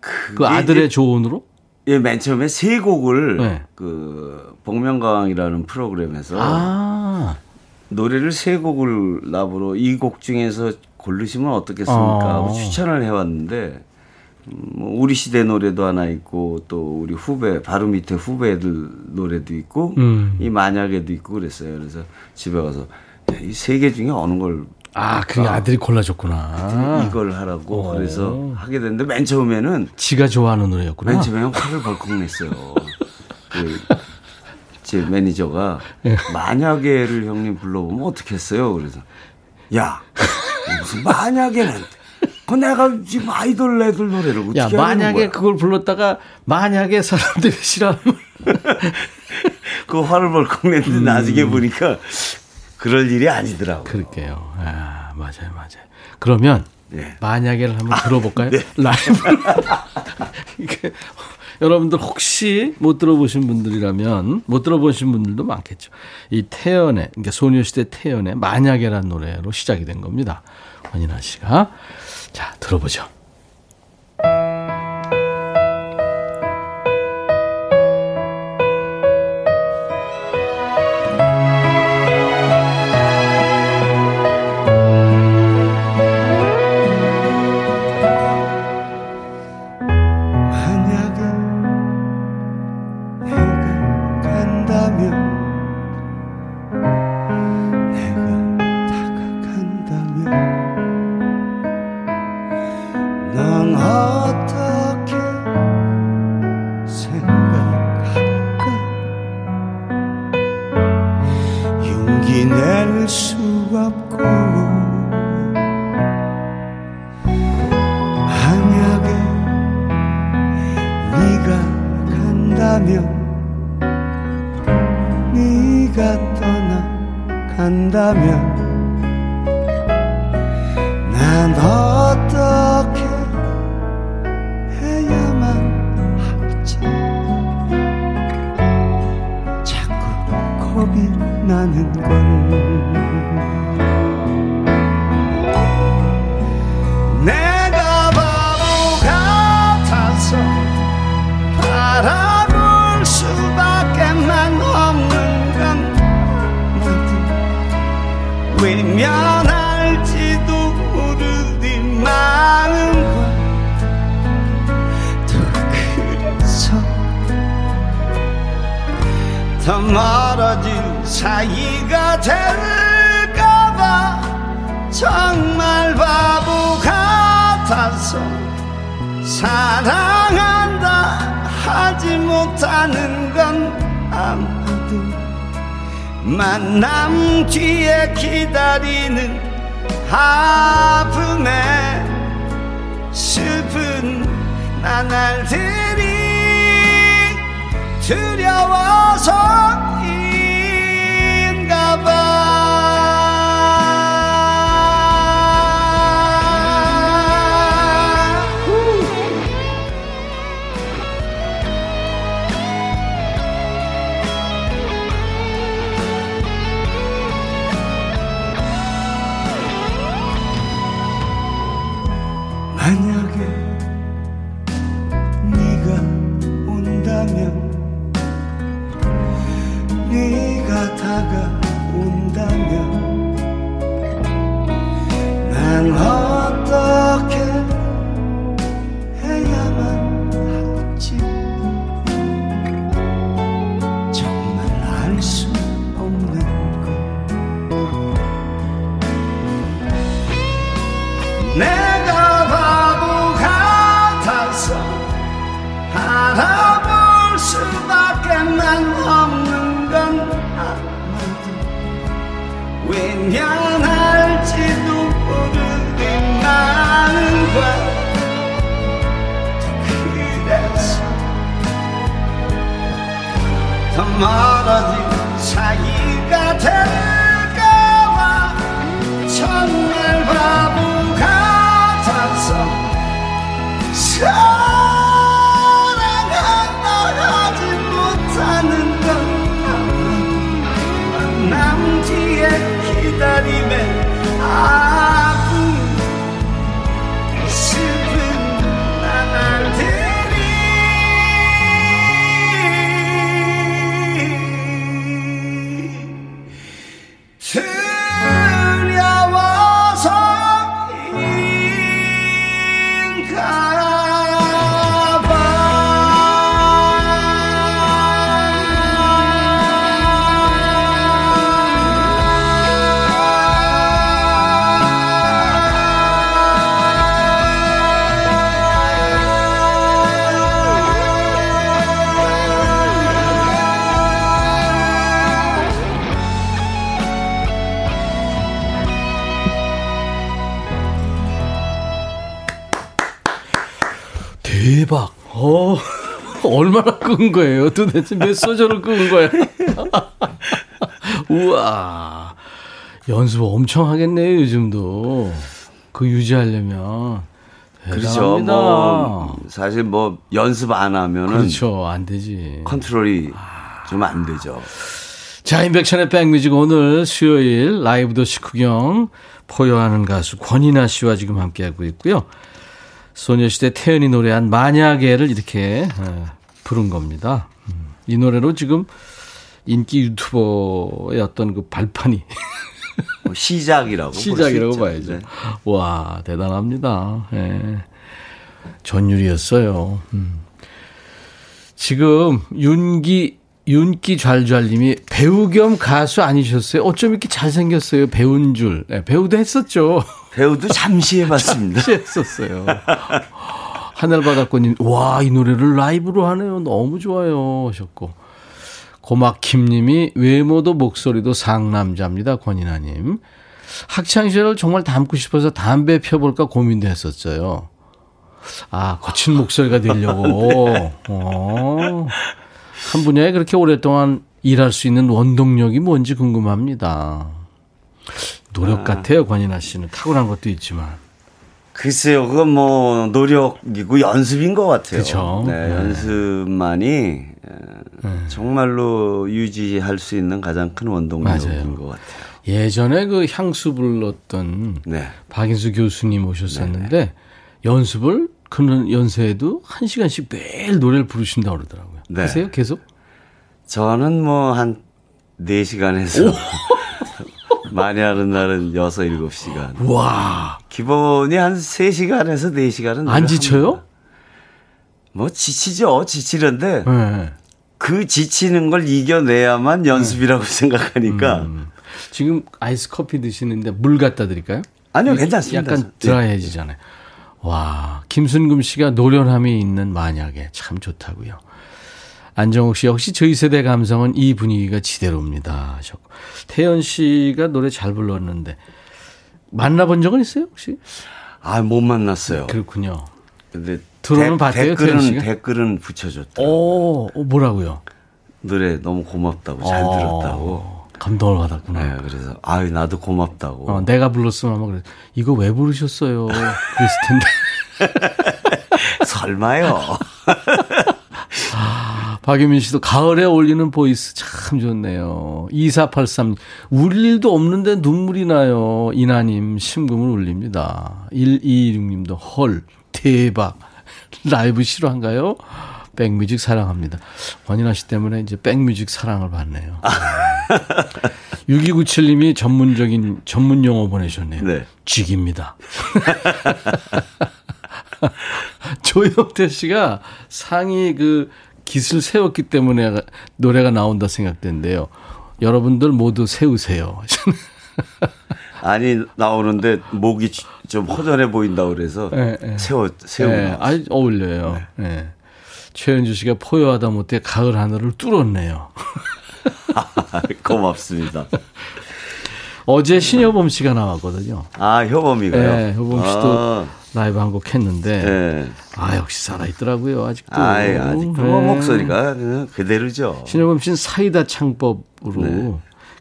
A: 그 아들의 조언으로?
E: 예, 맨 처음에 세 곡을
A: 네.
E: 그 복면가왕이라는 프로그램에서
A: 아,
E: 노래를 세 곡을 나보러 이곡 중에서 고르시면 어떻겠습니까?
A: 어.
E: 추천을 해왔는데 음, 뭐 우리 시대 노래도 하나 있고 또 우리 후배 바로 밑에 후배들 노래도 있고
A: 음.
E: 이 만약에도 있고 그랬어요. 그래서 집에 가서 이 세 개 중에 어느 걸
A: 아, 그게 아 들이 골라줬구나.
E: 이걸 하라고
A: 어.
E: 그래서 하게 됐는데 맨 처음에는
A: 지가 좋아하는 노래였구나.
E: 맨 처음에 화를 벌컥 냈어요. 그, 제 매니저가
A: 예.
E: 만약에를 형님 불러보면 어떻겠어요? 그래서 야 무슨 만약에는 그 내가 지금 아이돌 애들 노래를 어떻게
A: 야, 만약에? 그걸 불렀다가 만약에 사람들이 싫어하면
E: 그 화를 벌컥 냈는데
A: 음.
E: 나중에 보니까 그럴 일이 아니더라고.
A: 그럴게요. 아, 맞아요, 맞아요. 그러면
E: 네.
A: 만약에를 한번 들어볼까요? 라이브. 이게 여러분들 혹시 못 들어보신 분들이라면 못 들어보신 분들도 많겠죠. 이 태연의 그러니까 소녀시대 태연의 만약에란 노래로 시작이 된 겁니다. 권인아 씨가 자 들어보죠.
F: 떠 사이가 될까봐 정말 바보 같아서 사랑한다 하지 못하는 건 아마도. 만남 뒤에 기다리는 아픔에 슬픈 나날들이 두려워서 멀어진 사이가 될까봐 정말 바보 같아서 사랑한다 하지 못하는 건남 뒤에 기다림에 아
A: 끈 거예요? 도대체 몇 소절을 끈 거야? 우와. 연습 엄청 하겠네요, 요즘도. 그 유지하려면.
E: 그렇죠. 뭐 사실 뭐 연습 안 하면은
A: 그렇죠. 안 되지.
E: 컨트롤이 좀안 되죠.
A: 자, 인백천의 백뮤직 오늘 수요일 라이브 도시 구경 포효하는 가수 권이나 씨와 지금 함께하고 있고요. 소녀시대 태연이 노래한 만약에를 이렇게 어, 부른 겁니다. 음, 이 노래로 지금 인기 유튜버의 어떤 그 발판이
E: 뭐 시작이라고
A: 시작이라고. 봐야죠.
E: 네.
A: 와, 대단합니다. 예. 전율이었어요. 음. 지금 윤기 윤기 잘잘님이 배우 겸 가수 아니셨어요? 어쩜 이렇게 잘생겼어요? 배운 줄. 예, 배우도 했었죠.
E: 배우도 잠시 해봤습니다.
A: 했었어요. 하늘바닷꽃님, 와, 이 노래를 라이브로 하네요. 너무 좋아요. 하셨고. 고막킴님이 외모도 목소리도 상남자입니다. 권인아님. 학창시절을 정말 닮고 싶어서 담배 펴볼까 고민도 했었어요. 아, 거친 목소리가 되려고. 어. 한 분야에 그렇게 오랫동안 일할 수 있는 원동력이 뭔지 궁금합니다. 노력 같아요, 권인아 씨는. 탁월한 것도 있지만.
E: 글쎄요, 그건 뭐 노력이고 연습인 것 같아요.
A: 그쵸.
E: 네,
A: 네.
E: 연습만이 에, 정말로 유지할 수 있는 가장 큰 원동력인. 것 같아요.
A: 예전에 그 향수 불렀던
E: 네.
A: 박인수 교수님 오셨었는데 연습을 그는 연세에도 한 시간씩 매일 노래를 부르신다고 그러더라고요.
E: 네.
A: 하세요? 계속?
E: 저는 뭐 한 4시간에서 많이 하는 날은 6, 7시간.
A: 와,
E: 기본이 한 3시간에서 4시간은
A: 안 지쳐요?
E: 뭐 지치죠. 지치는데
A: 네.
E: 그 지치는 걸 이겨내야만 연습이라고 생각하니까
A: 음. 지금 아이스 커피 드시는데 물 갖다 드릴까요?
E: 아니요, 괜찮습니다.
A: 약간 드라이해지잖아요. 와, 김순금 씨가 노련함이 있는 만약에 참 좋다고요. 안정욱 씨 역시 저희 세대 감성은 이 분위기가 지대로입니다. 하셨고. 태연 씨가 노래 잘 불렀는데 만나본 적은 있어요 혹시?
E: 아, 못 만났어요.
A: 그렇군요.
E: 근데
A: 들어는
E: 대-
A: 봤대요,
E: 댓글은? 댓글은 붙여줬다.
A: 오, 어, 뭐라고요?
E: 노래 너무 고맙다고 잘
A: 어,
E: 들었다고.
A: 감동을 받았구나.
E: 네, 그래서 아유 나도 고맙다고.
A: 어, 내가 불렀으면 아마 그래. 이거 왜 부르셨어요? 그랬을 텐데.
E: 설마요.
A: 박유민 씨도 가을에 어울리는 voice 참 좋네요. 2483. 울 일도 없는데 눈물이 나요. 인하님 심금을 울립니다. 126님도 헐 대박. 라이브 실화인가요? 백뮤직 사랑합니다. 권인하 씨 때문에 이제 백뮤직 사랑을 받네요. 6297님이 전문적인 전문 용어 보내셨네요.
E: 네.
A: 쥐깁니다. 조영태 씨가 상이 그 깃을 세웠기 때문에 노래가 나온다 생각된대요. 여러분들 모두 세우세요.
E: 아니 나오는데 목이 좀 허전해 보인다 그래서
A: 네, 네.
E: 세워 세우고
A: 네,
E: 나왔어요.
A: 아주 어울려요. 네. 최현주 씨가 포효하다 못해 가을 하늘을 뚫었네요.
E: 고맙습니다.
A: 어제 신여범 씨가 나왔거든요.
E: 아 효범이가요.
A: 네, 효범 씨도
E: 아,
A: 라이브 한 곡 했는데
E: 네.
A: 아 역시 살아 있더라고요 아직도.
E: 아이, 아직 그
A: 네.
E: 목소리가 그대로죠.
A: 신효범 씨는 사이다 창법으로
E: 네.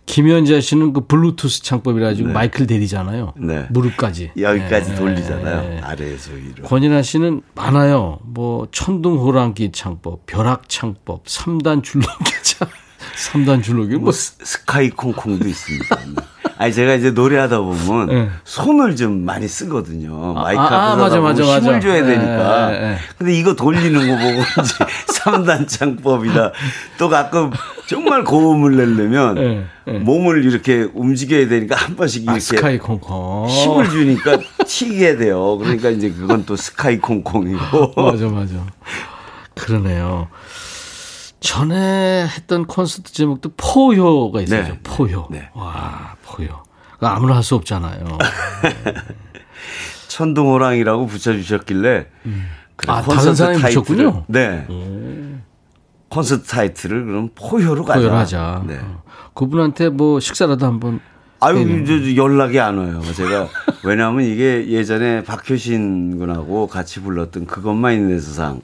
A: 김연자 씨는 그 블루투스 창법이라 가지고 마이크를 돌리잖아요.
E: 네.
A: 무릎까지
E: 여기까지
A: 네.
E: 돌리잖아요.
A: 네.
E: 아래에서 위로.
A: 권인하 씨는 많아요. 뭐 천둥 호랑이 창법, 벼락 창법, 3단 줄넘기 창. 3단 줄넘기
E: 뭐
A: 뭐
E: 스- 스카이 콩콩도 있습니다. 아니 제가 이제 노래하다 보면
A: 네.
E: 손을 좀 많이 쓰거든요. 마이크
A: 아,
E: 앞에
A: 아,
E: 서
A: 맞아, 맞아,
E: 힘을
A: 맞아.
E: 줘야
A: 네,
E: 되니까.
A: 네, 네.
E: 근데 이거 돌리는 거 보고 이제 3단 창법이다. 또 가끔 정말 고음을 내려면. 몸을 이렇게 움직여야 되니까 한 번씩
A: 아,
E: 이렇게
A: 스카이 콩콩.
E: 힘을 주니까 튀게 돼요. 그러니까 이제 그건 또 스카이 콩콩이고.
A: 맞아, 맞아. 그러네요. 전에 했던 콘서트 제목도 포효가 있어요.
E: 네.
A: 포효.
E: 네.
A: 와, 포효. 그거 아무나 할 수 없잖아요.
E: 천둥호랑이라고 붙여주셨길래 그래,
A: 아, 다른 사람이 붙였군요?
E: 네. 콘서트 타이틀을 그럼 포효로 가자.
A: 포효를 하자.
E: 네.
A: 어. 그분한테 뭐 식사라도 한번
E: 아유, 저, 저 연락이 안 와요. 제가 왜냐하면 이게 예전에 박효신 군하고 같이 불렀던 그것만 있는 세상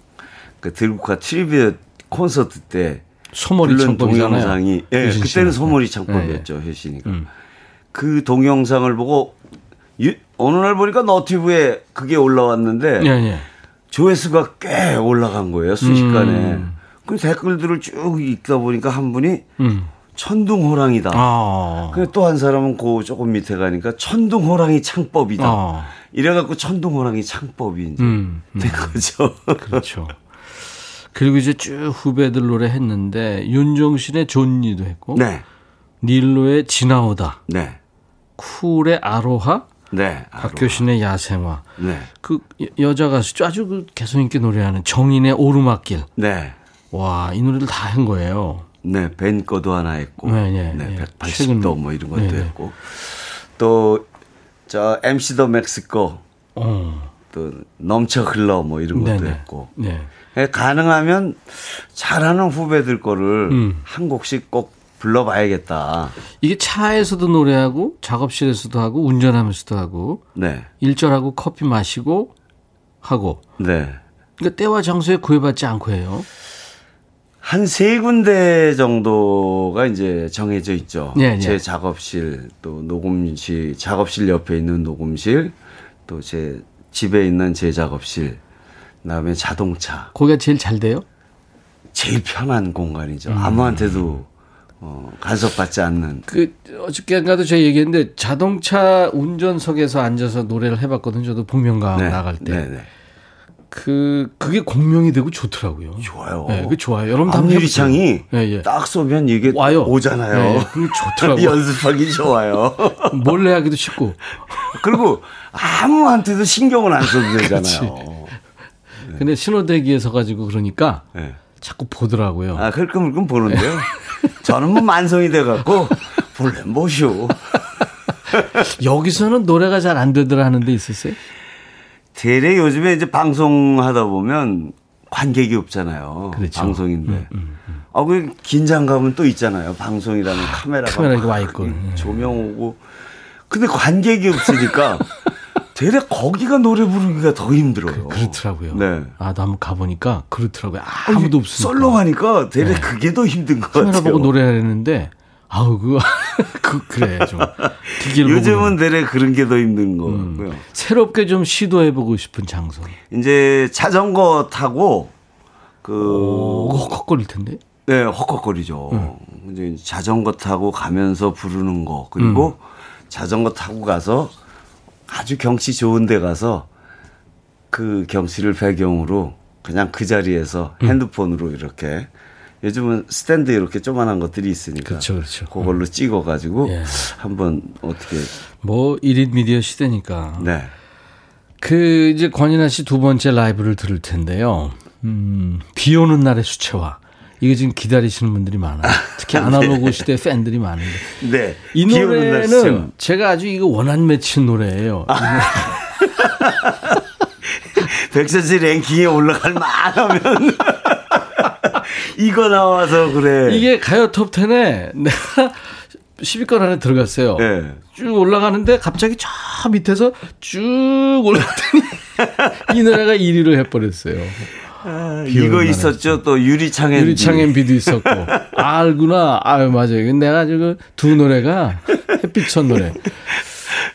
E: 그 들국화 트리비어 콘서트 때
A: 소머리.
E: 동영상이 예, 그때는. 소머리 창법이었죠
A: 예, 예.
E: 효신이가
A: 음.
E: 그 동영상을 보고 유- 어느 날 보니까 너튜브에 그게 올라왔는데
A: 예, 예.
E: 조회수가 꽤 올라간 거예요 순식간에.
A: 음.
E: 그 댓글들을 쭉 읽다 보니까 한 분이
A: 음.
E: 천둥호랑이다.
A: 아.
E: 근데 또 한 사람은 그 조금 밑에 가니까 천둥호랑이 창법이다.
A: 아.
E: 이래갖고 천둥호랑이 창법이 이제
A: 음.
E: 된 거죠.
A: 그렇죠. 그리고 이제 쭉 후배들 노래 했는데 윤종신의 존니도 했고
E: 네,
A: 닐로의 지나오다,
E: 네,
A: 쿨의 아로하,
E: 네.
A: 박효신의 야생화.
E: 네,
A: 그 여- 여자 가수 아주 그 개성 있게 노래하는 정인의 오르막길.
E: 네,
A: 와, 이 노래를 다 한 거예요.
E: 네. 벤 거도 하나 했고,
A: 네, 네,
E: 네,
A: 네.
E: 180도
A: 최근-
E: 뭐 이런 것도
A: 네, 네.
E: 했고, 또 저 MC 더 멕시코
A: 어.
E: 또 넘쳐 흘러 뭐 이런 것도
A: 네네.
E: 했고
A: 네.
E: 예, 가능하면 잘하는 후배들 거를
A: 음.
E: 한 곡씩 꼭 불러봐야겠다.
A: 이게 차에서도 노래하고 작업실에서도 하고 운전하면서도 하고
E: 네,
A: 일절하고 커피 마시고 하고
E: 네.
A: 그러니까 때와 장소에 구애받지 않고 해요.
E: 한 세 군데 정도가 이제 정해져 있죠.
A: 예, 예.
E: 제 작업실, 또 녹음실, 작업실 옆에 있는 녹음실, 또 제 집에 있는 제 작업실, 그다음에 자동차.
A: 거기가 제일 잘 돼요?
E: 제일 편한 공간이죠.
A: 음.
E: 아무한테도 어, 간섭받지 않는.
A: 그 어저께인가도 제가 얘기했는데 자동차 운전석에서 앉아서 노래를 해봤거든요. 저도 복면가왕
E: 네,
A: 나갈 때.
E: 네, 네.
A: 그 그게 공명이 되고 좋더라고요.
E: 좋아요.
A: 네, 그 좋아요. 여러분 해보세요. 예, 예.
E: 딱 쏘면 이게
A: 와요.
E: 오잖아요.
A: 네, 그게 좋더라고요.
E: 연습하기 좋아요.
A: 몰래 하기도 쉽고.
E: 그리고 아무한테도 신경을 안 써도 되잖아요.
A: 근데 신호대기에 서가지고 그러니까
E: 네.
A: 자꾸 보더라고요.
E: 아, 흘끔흘끔 보는데요. 저는 뭐 만성이 돼갖고, 볼래 뭐쇼.
A: 여기서는 노래가 잘 안 되더라 하는 데 있었어요?
E: 대래 요즘에 이제 방송하다 보면 관객이 없잖아요.
A: 그렇죠.
E: 방송인데. 아, 그 긴장감은 또 있잖아요. 방송이라는 카메라가.
A: 카메라 와 있고. 예.
E: 조명 오고. 근데 관객이 없으니까 대래 거기가 노래 부르기가 더 힘들어요.
A: 그 렇더라고요.
E: 네.
A: 아, 나 한번 가보니까 그렇더라고요. 아무도 없으니까.
E: 솔로 하니까 대래 그게 더 힘든 것
A: 카메라
E: 같아요.
A: 보고 노래하려는데 아우 그거 그 그래 좀
E: 요즘은
A: 보고
E: 대래 그런 게 더 힘든
A: 음.
E: 거고요.
A: 새롭게 좀 시도해 보고 싶은 장소.
E: 이제 자전거 타고 그
A: 오, 헉헉거릴 텐데.
E: 네, 헉헉거리죠. 이제 자전거 타고 가면서 부르는 거
A: 음.
E: 그리고 자전거 타고 가서 아주 경치 좋은 데 가서 그 경치를 배경으로 그냥 그 자리에서
A: 음.
E: 핸드폰으로 이렇게 요즘은 스탠드 이렇게 조만한 것들이 있으니까
A: 그렇죠, 그렇죠.
E: 그걸로 찍어 가지고
A: 예.
E: 한번 어떻게
A: 뭐 1인 미디어 시대니까.
E: 네.
A: 그 이제 권인아 씨 두 번째 라이브를 들을 텐데요. 음, 비 오는 날의 수채화. 이거 지금 기다리시는 분들이 많아요. 특히 아날로그 시대 팬들이 많은데.
E: 네.
A: 이 노래는. 제가 아주 이거 원한 맺힌 노래예요.
E: 백세지 랭킹에 올라갈 만하면 이거 나와서 그래.
A: 이게 가요 톱 10에 내가 10위권 안에 들어갔어요.
E: 네.
A: 쭉 올라가는데 갑자기 저 밑에서 쭉 올라갔더니 이 노래가 1위를 해버렸어요. 비 오는
E: 이거 있었죠. 또 유리창에
A: 유리창엔 비도 있었고. 아, 알구나. 아유, 맞아요. 내가 지금 두 노래가 햇빛천 노래.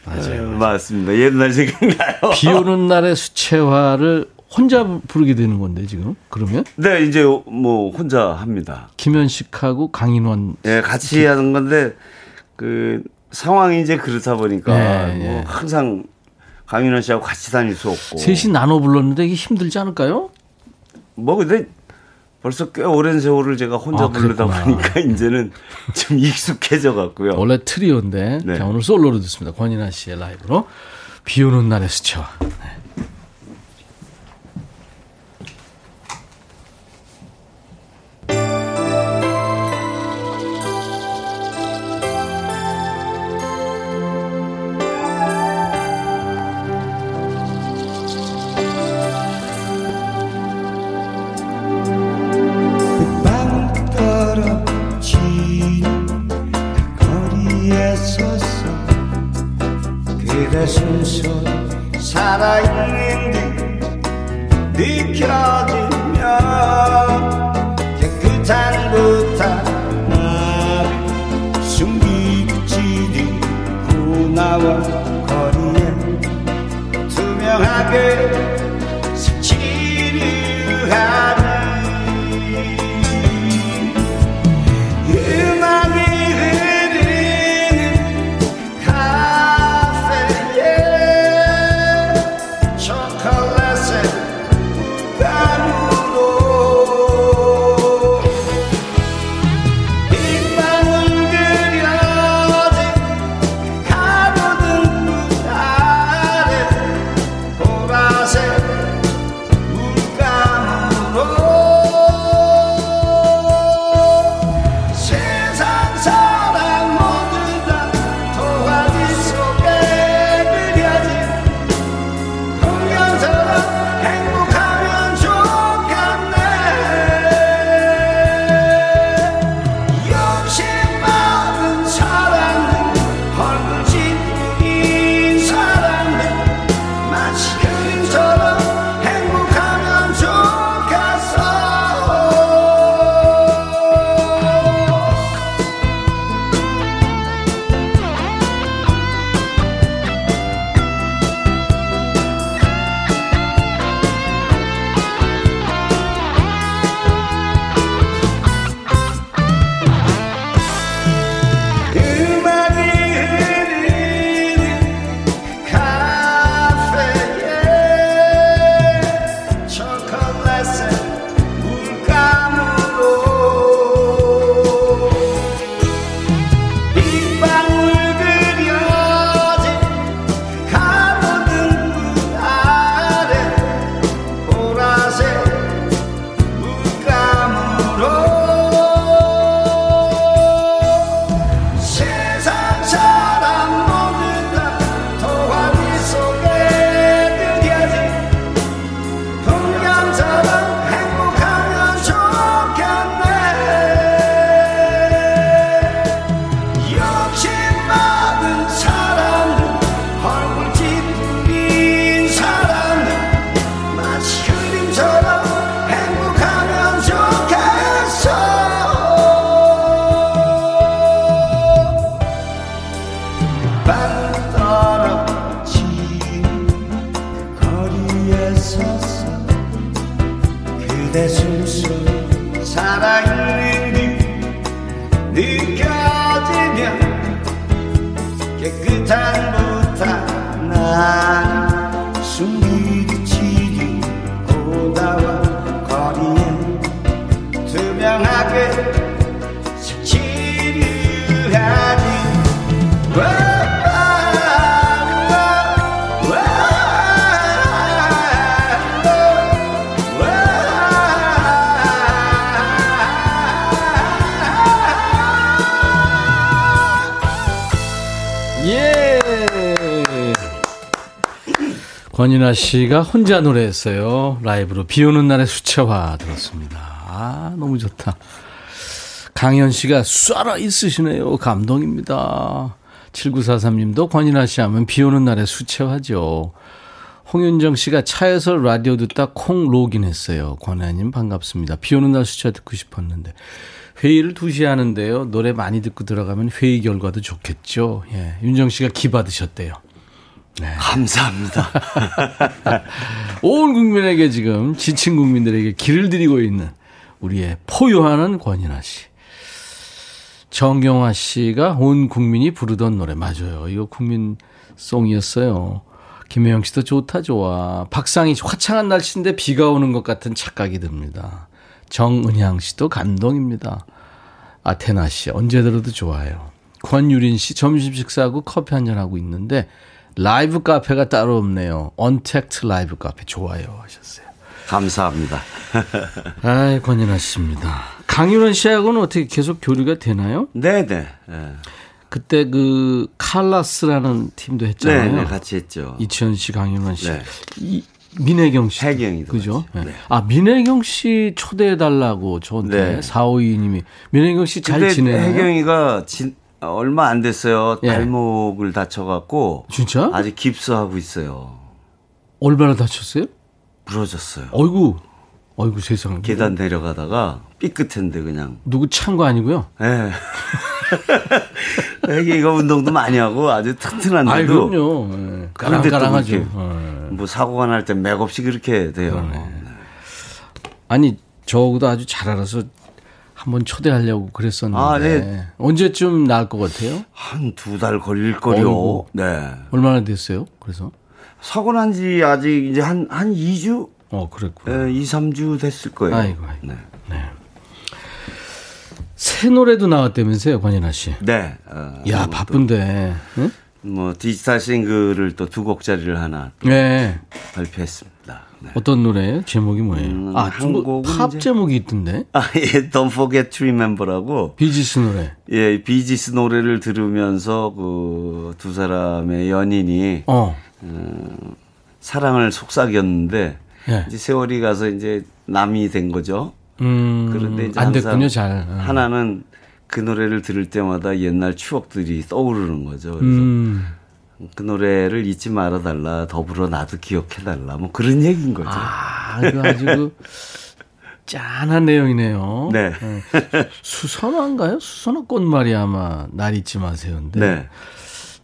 E: 맞아요. 맞습니다. 옛날 생각나요.
A: 비 오는 날의 수채화를 혼자 부르게 되는 건데, 지금. 그러면?
E: 네, 이제 뭐 혼자 합니다.
A: 김현식하고 강인원.
E: 예, 같이 하는 건데 그 상황이 이제 그렇다 보니까
A: 예,
E: 뭐
A: 예.
E: 항상 강윤원 씨하고 같이 다닐 수 없고.
A: 셋이 나눠 불렀는데 이게 힘들지 않을까요?
E: 뭐 근데 벌써 꽤 오랜 세월을 제가 혼자
A: 아,
E: 부르다. 보니까 이제는 좀 익숙해져 갖고요.
A: 원래 트리오인데.
E: 네.
A: 자, 오늘 솔로로 듣습니다. 권인아 씨의 라이브로. 비 오는 날의 수채화. 네.
F: 살아있는 듯 느껴지며 깨끗한 부탁 나를 숨기지는 고나와 거리에 투명하게
A: 권인아 씨가 혼자 노래했어요. 라이브로 비 오는 날의 수채화 들었습니다. 아, 너무 좋다. 강현 씨가 쏴라 있으시네요. 감동입니다. 7943 님도 권인아 씨 하면 비 오는 날의 수채화죠. 홍윤정 씨가 차에서 라디오 듣다 콩 로그인했어요. 권혜님 반갑습니다. 비 오는 날 수채화 듣고 싶었는데 회의를 2시에 하는데요. 노래 많이 듣고 들어가면 회의 결과도 좋겠죠. 예. 윤정 씨가 기 받으셨대요.
E: 감사합니다.
A: 온 국민에게 지금 지친 국민들에게 길을 드리고 있는 우리의 포효하는 권인아 씨. 정경화 씨가 온 국민이 부르던 노래 맞아요. 이거 국민 송이었어요. 김혜영 씨도 좋다 좋아. 박상희 씨, 화창한 날씨인데 비가 오는 것 같은 착각이 듭니다. 정은향 씨도 감동입니다. 아테나 씨 언제 들어도 좋아요. 권유린 씨 점심 식사하고 커피 한잔 하고 있는데 라이브 카페가 따로 없네요. 언택트 라이브 카페 좋아요 하셨어요.
E: 감사합니다.
A: 아이 권인아 씨입니다. 강윤원 씨하고는 어떻게 계속 교류가 되나요?
E: 네네. 네.
A: 그때 그 칼라스라는 팀도 했잖아요.
E: 네, 네, 같이 했죠.
A: 이치현 씨, 강윤원 씨,
E: 네.
A: 이, 민혜경 씨,
E: 혜경이도
A: 그죠? 네.
E: 네.
A: 아 민혜경 씨 초대해 달라고 저한테
E: 네.
A: 452님이 민혜경 씨잘
E: 근데
A: 지내나요?
E: 혜경이가 진- 얼마 안 됐어요.
A: 예.
E: 발목을 다쳐갖고
A: 진짜?
E: 아직 깁스하고 있어요.
A: 얼마나 다쳤어요?
E: 부러졌어요.
A: 어이구, 어이구 세상에.
E: 계단 내려가다가 삐끗한데 그냥.
A: 누구 찬 거 아니고요?
E: 예. 혜경이가 운동도 많이 하고 아주 튼튼한데도
A: 그럼요. 예.
E: 그런데 또
A: 까랑까랑하죠. 예.
E: 뭐 사고가 날 때 맥없이 그렇게 돼요.
A: 아니 저보다 아주 잘 알아서 한번 초대하려고 그랬었는데
E: 아, 네.
A: 언제쯤 나을 것 같아요?
E: 한 두 달 걸릴 거요. 네.
A: 얼마나 됐어요? 그래서
E: 사고 난 지 아직 이제 한, 한 2주?
A: 어 그랬구나.
E: 예, 2, 3주 됐을 거예요.
A: 아이고, 아이고.
E: 네.
A: 새 노래도 나왔다면서요, 권인아 씨?
E: 네. 어,
A: 야 바쁜데. 응?
E: 또뭐 디지털 싱글을 또 두 곡짜리를 하나 또
A: 네.
E: 발표했습니다. 네.
A: 어떤 노래예요? 제목이 뭐예요?
E: 음,
A: 아,
E: 한
A: 중국
E: 곡은
A: 팝
E: 이제-
A: 제목이 있던데.
E: 아, 예, Don't Forget to Remember라고
A: 비지스 노래.
E: 예, 비지스 노래를 들으면서 그 두 사람의 연인이
A: 어.
E: 사랑을 속삭였는데
A: 예.
E: 이제 세월이 가서 이제 남이 된 거죠.
A: 음.
E: 그런데 이제
A: 안 됐군요, 잘. 어.
E: 하나는 그 노래를 들을 때마다 옛날 추억들이 떠오르는 거죠. 그래서
A: 음.
E: 그 노래를 잊지 말아 달라. 더불어 나도 기억해 달라. 뭐 그런 얘기인 거죠.
A: 아, 이거 아주 그 짠한 내용이네요.
E: 네.
A: 어. 수선화인가요? 수선화 꽃말이 아마 날 잊지 마세요인데.
E: 네.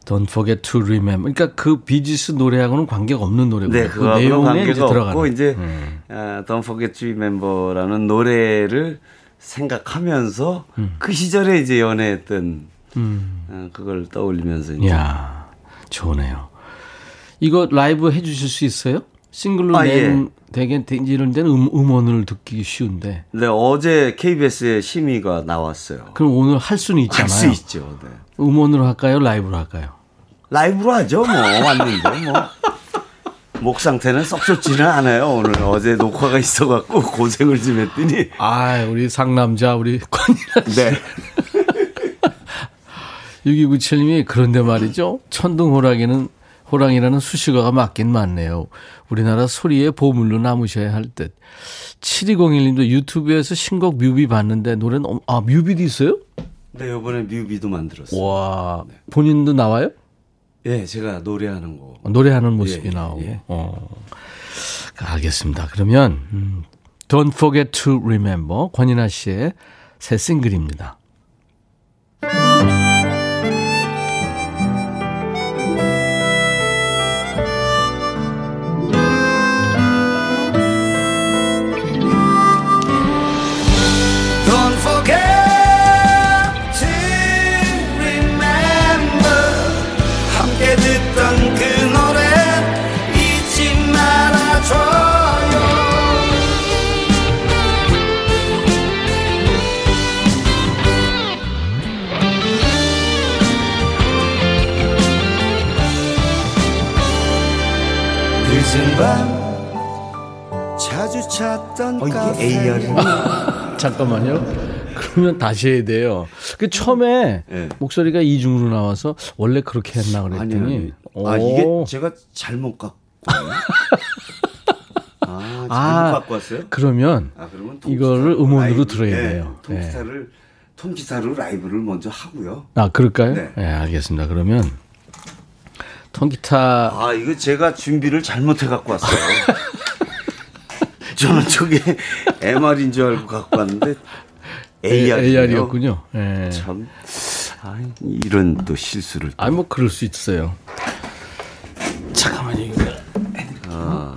A: Don't forget to remember. 그러니까 그 비지스 노래하고는 관계가 없는 노래고요.
E: 네,
A: 그 내용에 이제.
E: 없고 이제
A: 음.
E: 아, Don't Forget to Remember라는 노래를 생각하면서 그 시절에 이제 연애했던
A: 음.
E: 어, 그걸 떠올리면서 이제
A: 이야, 좋네요. 이거 라이브 해주실 수 있어요? 싱글로
E: 아,
A: 낸 되게 이런 데는 음, 음원을 듣기 쉬운데.
E: 네, 어제 KBS에 심의가 나왔어요.
A: 그럼 오늘 할 수는 있잖아요.
E: 할 수 있죠. 네.
A: 음원으로 할까요? 라이브로 할까요?
E: 라이브로 하죠, 뭐. 왔는데, 뭐. 목 상태는 썩 좋지는 않아요. 오늘 어제 녹화가 있어갖고 고생을 좀 했더니.
A: 아, 우리 상남자, 우리 권이라
E: 네.
A: 6297님이 그런데 말이죠. 천둥호랑이는 호랑이라는 수식어가 맞긴 맞네요. 우리나라 소리의 보물로 남으셔야 할 듯. 7201님도 유튜브에서 신곡 뮤비 봤는데 노래는 엄- 아 뮤비도 있어요?
E: 네, 이번에 뮤비도 만들었어요.
A: 와 본인도 나와요?
E: 예, 제가 노래하는 거.
A: 노래하는 모습이
E: 예,
A: 나오고.
E: 예.
A: 어. 알겠습니다. 그러면 음, Don't Forget to Remember 권인아 씨의 새 싱글입니다.
F: 밤 자주 찾던
E: 어, 이게
F: 카페
E: A열이
A: 잠깐만요. 그러면 다시 해야 돼요. 그 처음에
E: 네.
A: 목소리가 이중으로 나와서 원래 그렇게 했나 그랬더니
E: 아니. 아,
A: 오.
E: 이게 제가 잘못 갖고. 아, 잘못
A: 아,
E: 갖고 왔어요?
A: 그러면
E: 아, 그러면
A: 이거를 음원으로
E: 라이브,
A: 들어야
E: 네,
A: 돼요. 네.
E: 통기타를 통기타로 라이브를 먼저 하고요.
A: 아 그럴까요?
E: 네.
A: 네. 알겠습니다. 그러면 통기타
E: 아, 이거 제가 준비를 잘못해 갖고 왔어요. 저는 저게 MR인 줄 알고 갖고 왔는데 AR이요.
A: AR이었군요. 예.
E: 참, 아, 이런 또 실수를. 또.
A: 아니 뭐 그럴 수 있어요. 잠깐만요. 이거.
E: 아.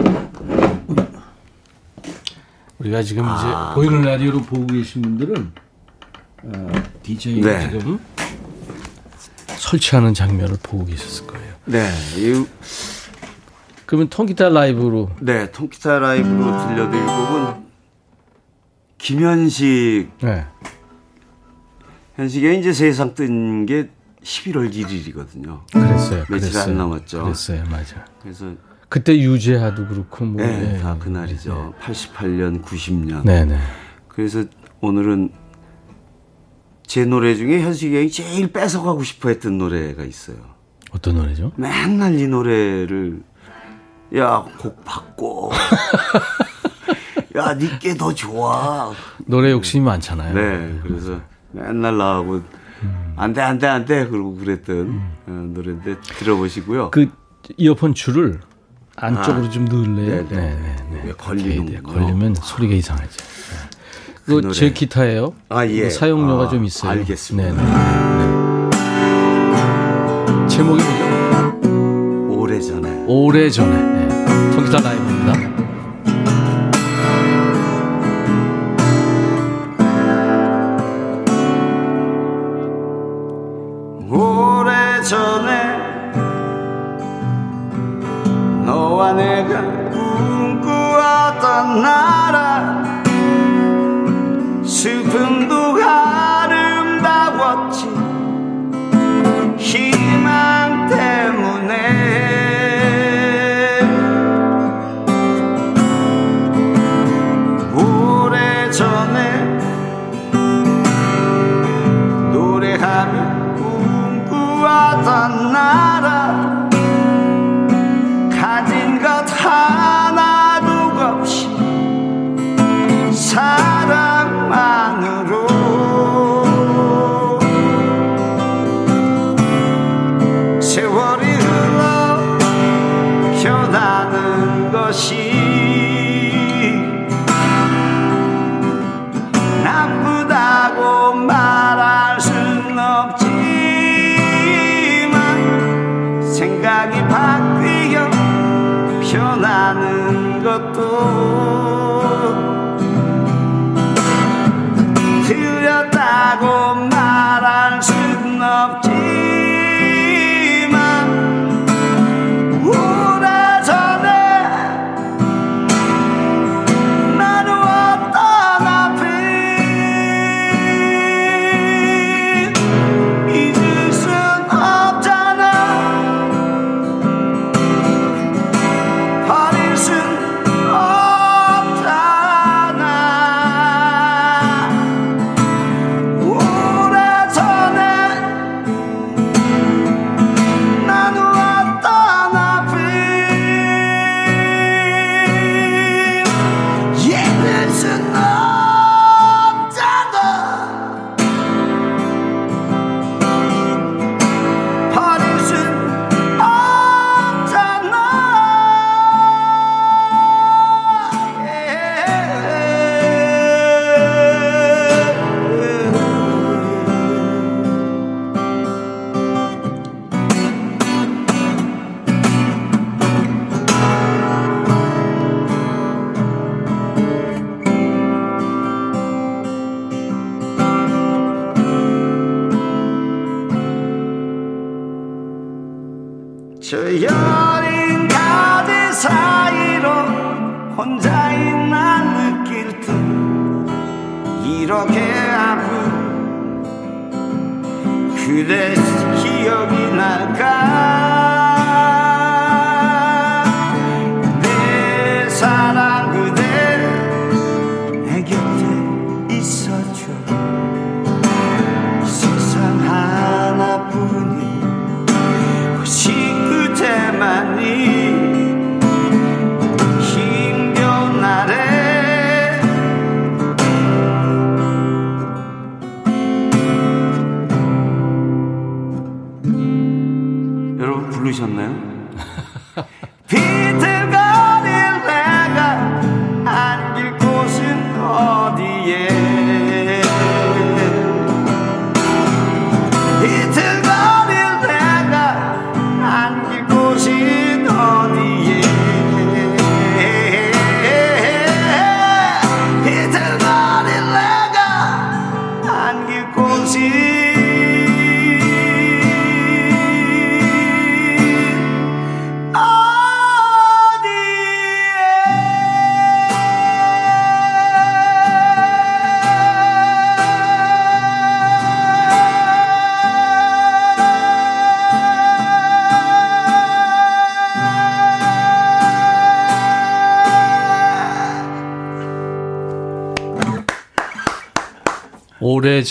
A: 우리가 지금 이제 보이는 라디오로 보고 계신 분들은 어, DJ가
E: 네.
A: 지금 설치하는 장면을 보고 계셨을 거예요.
E: 네, 이,
A: 그러면 통기타 라이브로
E: 네, 통기타 라이브로 들려드릴 곡은 김현식,
A: 네.
E: 현식이 이제 세상 뜬 게 11월 1일이거든요.
A: 그랬어요.
E: 며칠
A: 그랬어요.
E: 안 남았죠.
A: 그랬어요. 맞아.
E: 그래서
A: 그때 유재하도 그렇고 뭐
E: 네,
A: 예.
E: 다 그날이죠. 88년, 90년.
A: 네, 네.
E: 그래서 오늘은 제 노래 중에 현식이 형이 제일 뺏어가고 싶어 했던 노래가 있어요.
A: 어떤 노래죠?
E: 맨날 이 노래를 야, 곡 바꿔. 야, 니께 더 좋아.
A: 노래 욕심이 많잖아요.
E: 네, 그래서 맨날 나하고 안 돼, 안 돼, 안 돼. 그러고 그랬던 어, 노래인데 들어보시고요.
A: 그 이어폰 줄을 안쪽으로
E: 아.
A: 좀 넣을래요?
E: 네네.
A: 돼요. 걸리면 소리가 이상하죠.
E: 그
A: 이거
E: 노래.
A: 제 기타예요.
E: 아, 예.
A: 이거 사용료가
E: 아,
A: 좀 있어요.
E: 알겠습니다.
A: 네네. 네. 제목이 뭐죠?
E: 오래전에.
A: 오래 전에. 네. 통기타 라이브입니다.
F: 오래전에 너와 내가 꿈꾸었던 나라 혼자 있나 느낄 듯 이렇게 아픈 그대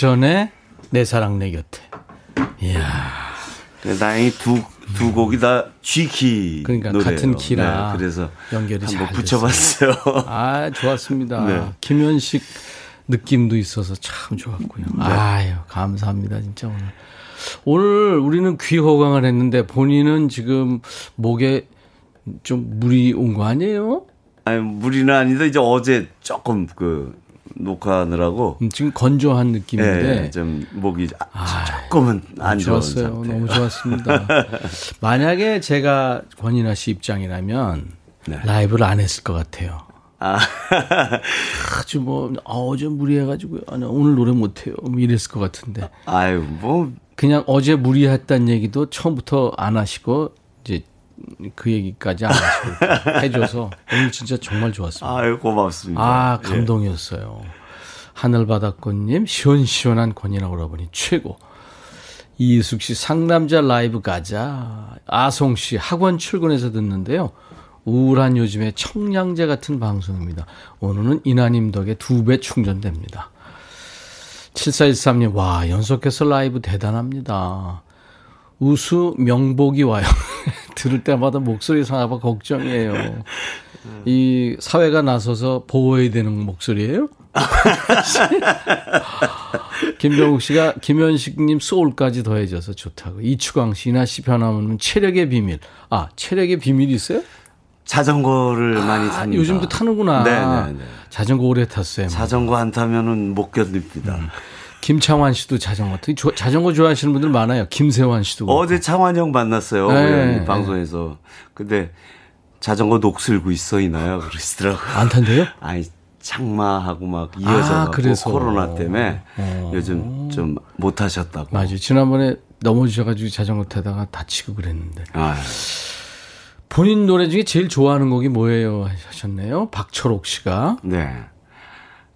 A: 오래전에 내 사랑 내 곁에. 이야.
E: 네, 다행히 두, 두 곡이 다 G키
A: 그러니까
E: 노래예요.
A: 같은 키라
E: 네, 그래서
A: 연결이
E: 한번
A: 잘
E: 붙여봤어요.
A: 아, 좋았습니다.
E: 네.
A: 김현식 느낌도 있어서 참 좋았고요.
E: 네.
A: 아유, 감사합니다. 진짜 오늘. 오늘 우리는 귀 호강을 했는데 본인은 지금 목에 좀 물이 온 거 아니에요?
E: 아니 무리는 아닌데 이제 어제 조금 그 녹화하느라고
A: 음, 지금 건조한 느낌인데
E: 예, 좀 목이 아, 조금은 안 좋은
A: 좋았어요. 너무 좋았습니다. 만약에 제가 권인아 씨 입장이라면
E: 네.
A: 라이브를 안 했을 것 같아요.
E: 아,
A: 아주 뭐 아, 어제 무리해가지고 아, 나 오늘 노래 못해요. 뭐 이랬을 것 같은데
E: 아유 뭐
A: 그냥 어제 무리했다는 얘기도 처음부터 안 하시고 이제 그 얘기까지 안 하시고 해줘서 오늘 진짜 정말 좋았습니다.
E: 아유 고맙습니다.
A: 아
E: 예.
A: 감동이었어요. 하늘바닷꽃님 시원시원한 권이나 오라버니 최고. 이숙 씨 상남자 라이브 가자. 아송 씨 학원 출근해서 듣는데요. 우울한 요즘에 청량제 같은 방송입니다. 오늘은 이나님 덕에 두 배 충전됩니다. 7413님, 와, 연속해서 라이브 대단합니다. 우수 명복이 와요. 들을 때마다 목소리 상하봐 걱정이에요. 이 사회가 나서서 보호해야 되는 목소리예요? 김병욱 씨가 김현식님 소울까지 더해져서 좋다고. 이추광 씨, 이나 씨 변하면 체력의 비밀. 아, 체력의 비밀이 있어요?
E: 자전거를 많이
A: 아,
E: 탑니다.
A: 요즘도 타는구나.
E: 네, 네, 네.
A: 자전거 오래 탔어요.
E: 자전거 안 타면은 못 견딥니다.
A: 음. 김창완 씨도 자전거 타. 조- 자전거 좋아하시는 분들 많아요. 김세환 씨도.
E: 어제 창환 형 만났어요.
A: 네, 네.
E: 방송에서. 근데 자전거 녹슬고 있어 이나요? 그러시더라고요.
A: 안 탄대요?
E: 아니 창마하고 막 이어져
A: 아, 그래서.
E: 코로나 때문에
A: 어.
E: 요즘 좀 못 하셨다고.
A: 맞아요. 지난번에 넘어지셔가지고 자전거 타다가 다치고 그랬는데.
E: 아,
A: 본인 노래 중에 제일 좋아하는 곡이 뭐예요? 하셨네요. 박철옥 씨가.
E: 네.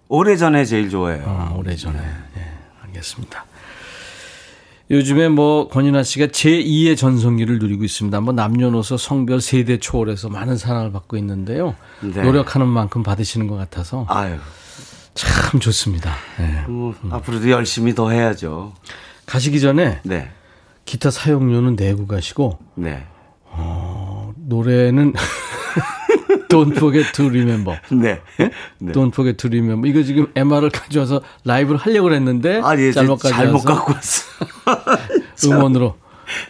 E: 오래전에 제일 좋아해요.
A: 아, 오래전에. 예, 알겠습니다. 요즘에 뭐 권인아 씨가 제2의 전성기를 누리고 있습니다. 뭐 남녀노소 성별 세대 초월해서 많은 사랑을 받고 있는데요.
E: 네.
A: 노력하는 만큼 받으시는 것 같아서
E: 아유,
A: 참 좋습니다. 예.
E: 뭐, 앞으로도 열심히 더 해야죠.
A: 가시기 전에
E: 네,
A: 기타 사용료는 내고 가시고
E: 네,
A: 노래는 Don't Forget to Remember.
E: 네. 네.
A: Don't Forget to Remember. 이거 지금 MR을 가져와서 라이브를 하려고 했는데
E: 아, 예,
A: 잘못
E: 잘못, 잘못
A: 가져와서
E: 갖고 왔어.
A: 음원으로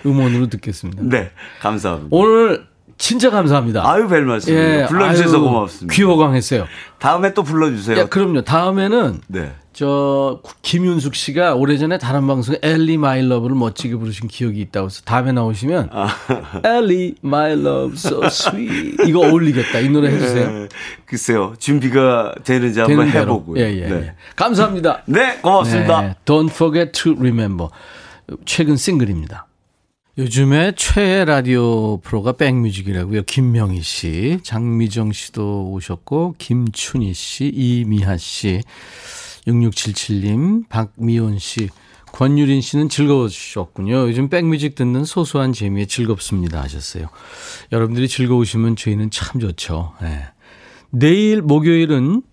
A: 음원으로 듣겠습니다.
E: 네, 감사합니다.
A: 오늘 진짜 감사합니다.
E: 아유, 별 말씀이에요. 불러주셔서
A: 아유,
E: 고맙습니다.
A: 귀호강했어요.
E: 다음에 또 불러주세요.
A: 야, 그럼요. 다음에는
E: 네.
A: 저 김윤숙 씨가 오래전에 다른 방송에 Ellie My Love를 멋지게 부르신 기억이 있다고 해서 다음에 나오시면
E: 아.
A: Ellie My Love so sweet 이거 어울리겠다. 이 노래 해주세요.
E: 네, 글쎄요, 준비가 되는지 한번
A: 되는 대로.
E: 해보고요.
A: 예, 예,
E: 네.
A: 예. 감사합니다.
E: 네, 고맙습니다.
A: 네, Don't forget to remember. 최근 싱글입니다. 요즘에 최애 라디오 프로가 백뮤직이라고요. 김명희 씨, 장미정 씨도 오셨고, 김춘희 씨, 이미하 씨, 6677님, 박미원 씨, 권유린 씨는 즐거우셨군요. 요즘 백뮤직 듣는 소소한 재미에 즐겁습니다 하셨어요. 여러분들이 즐거우시면 저희는 참 좋죠. 네. 내일 목요일은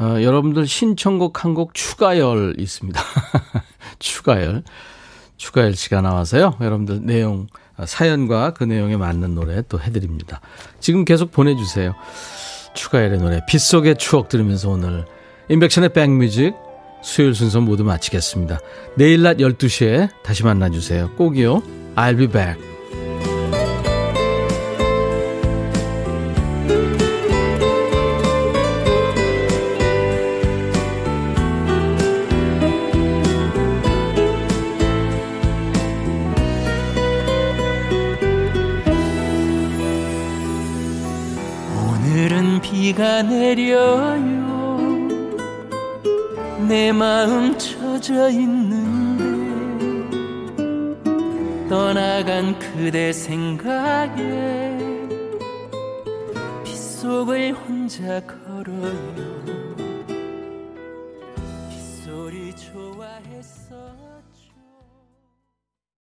A: 어, 여러분들 신청곡 한 곡 추가열 있습니다. 추가열. 추가열 씨가 나와서요. 여러분들 내용, 아, 사연과 그 내용에 맞는 노래 또 해드립니다. 지금 계속 보내주세요. 추가열의 노래. 빗속의 추억 들으면서 오늘 인백션의 백뮤직 수요일 순서 모두 마치겠습니다. 내일 낮 12시에 다시 만나주세요. 꼭이요. I'll be back.
G: 비가 내려요. 내 마음 젖어 있는데 떠나간 그대 생각에 빗속을 혼자 걸어요.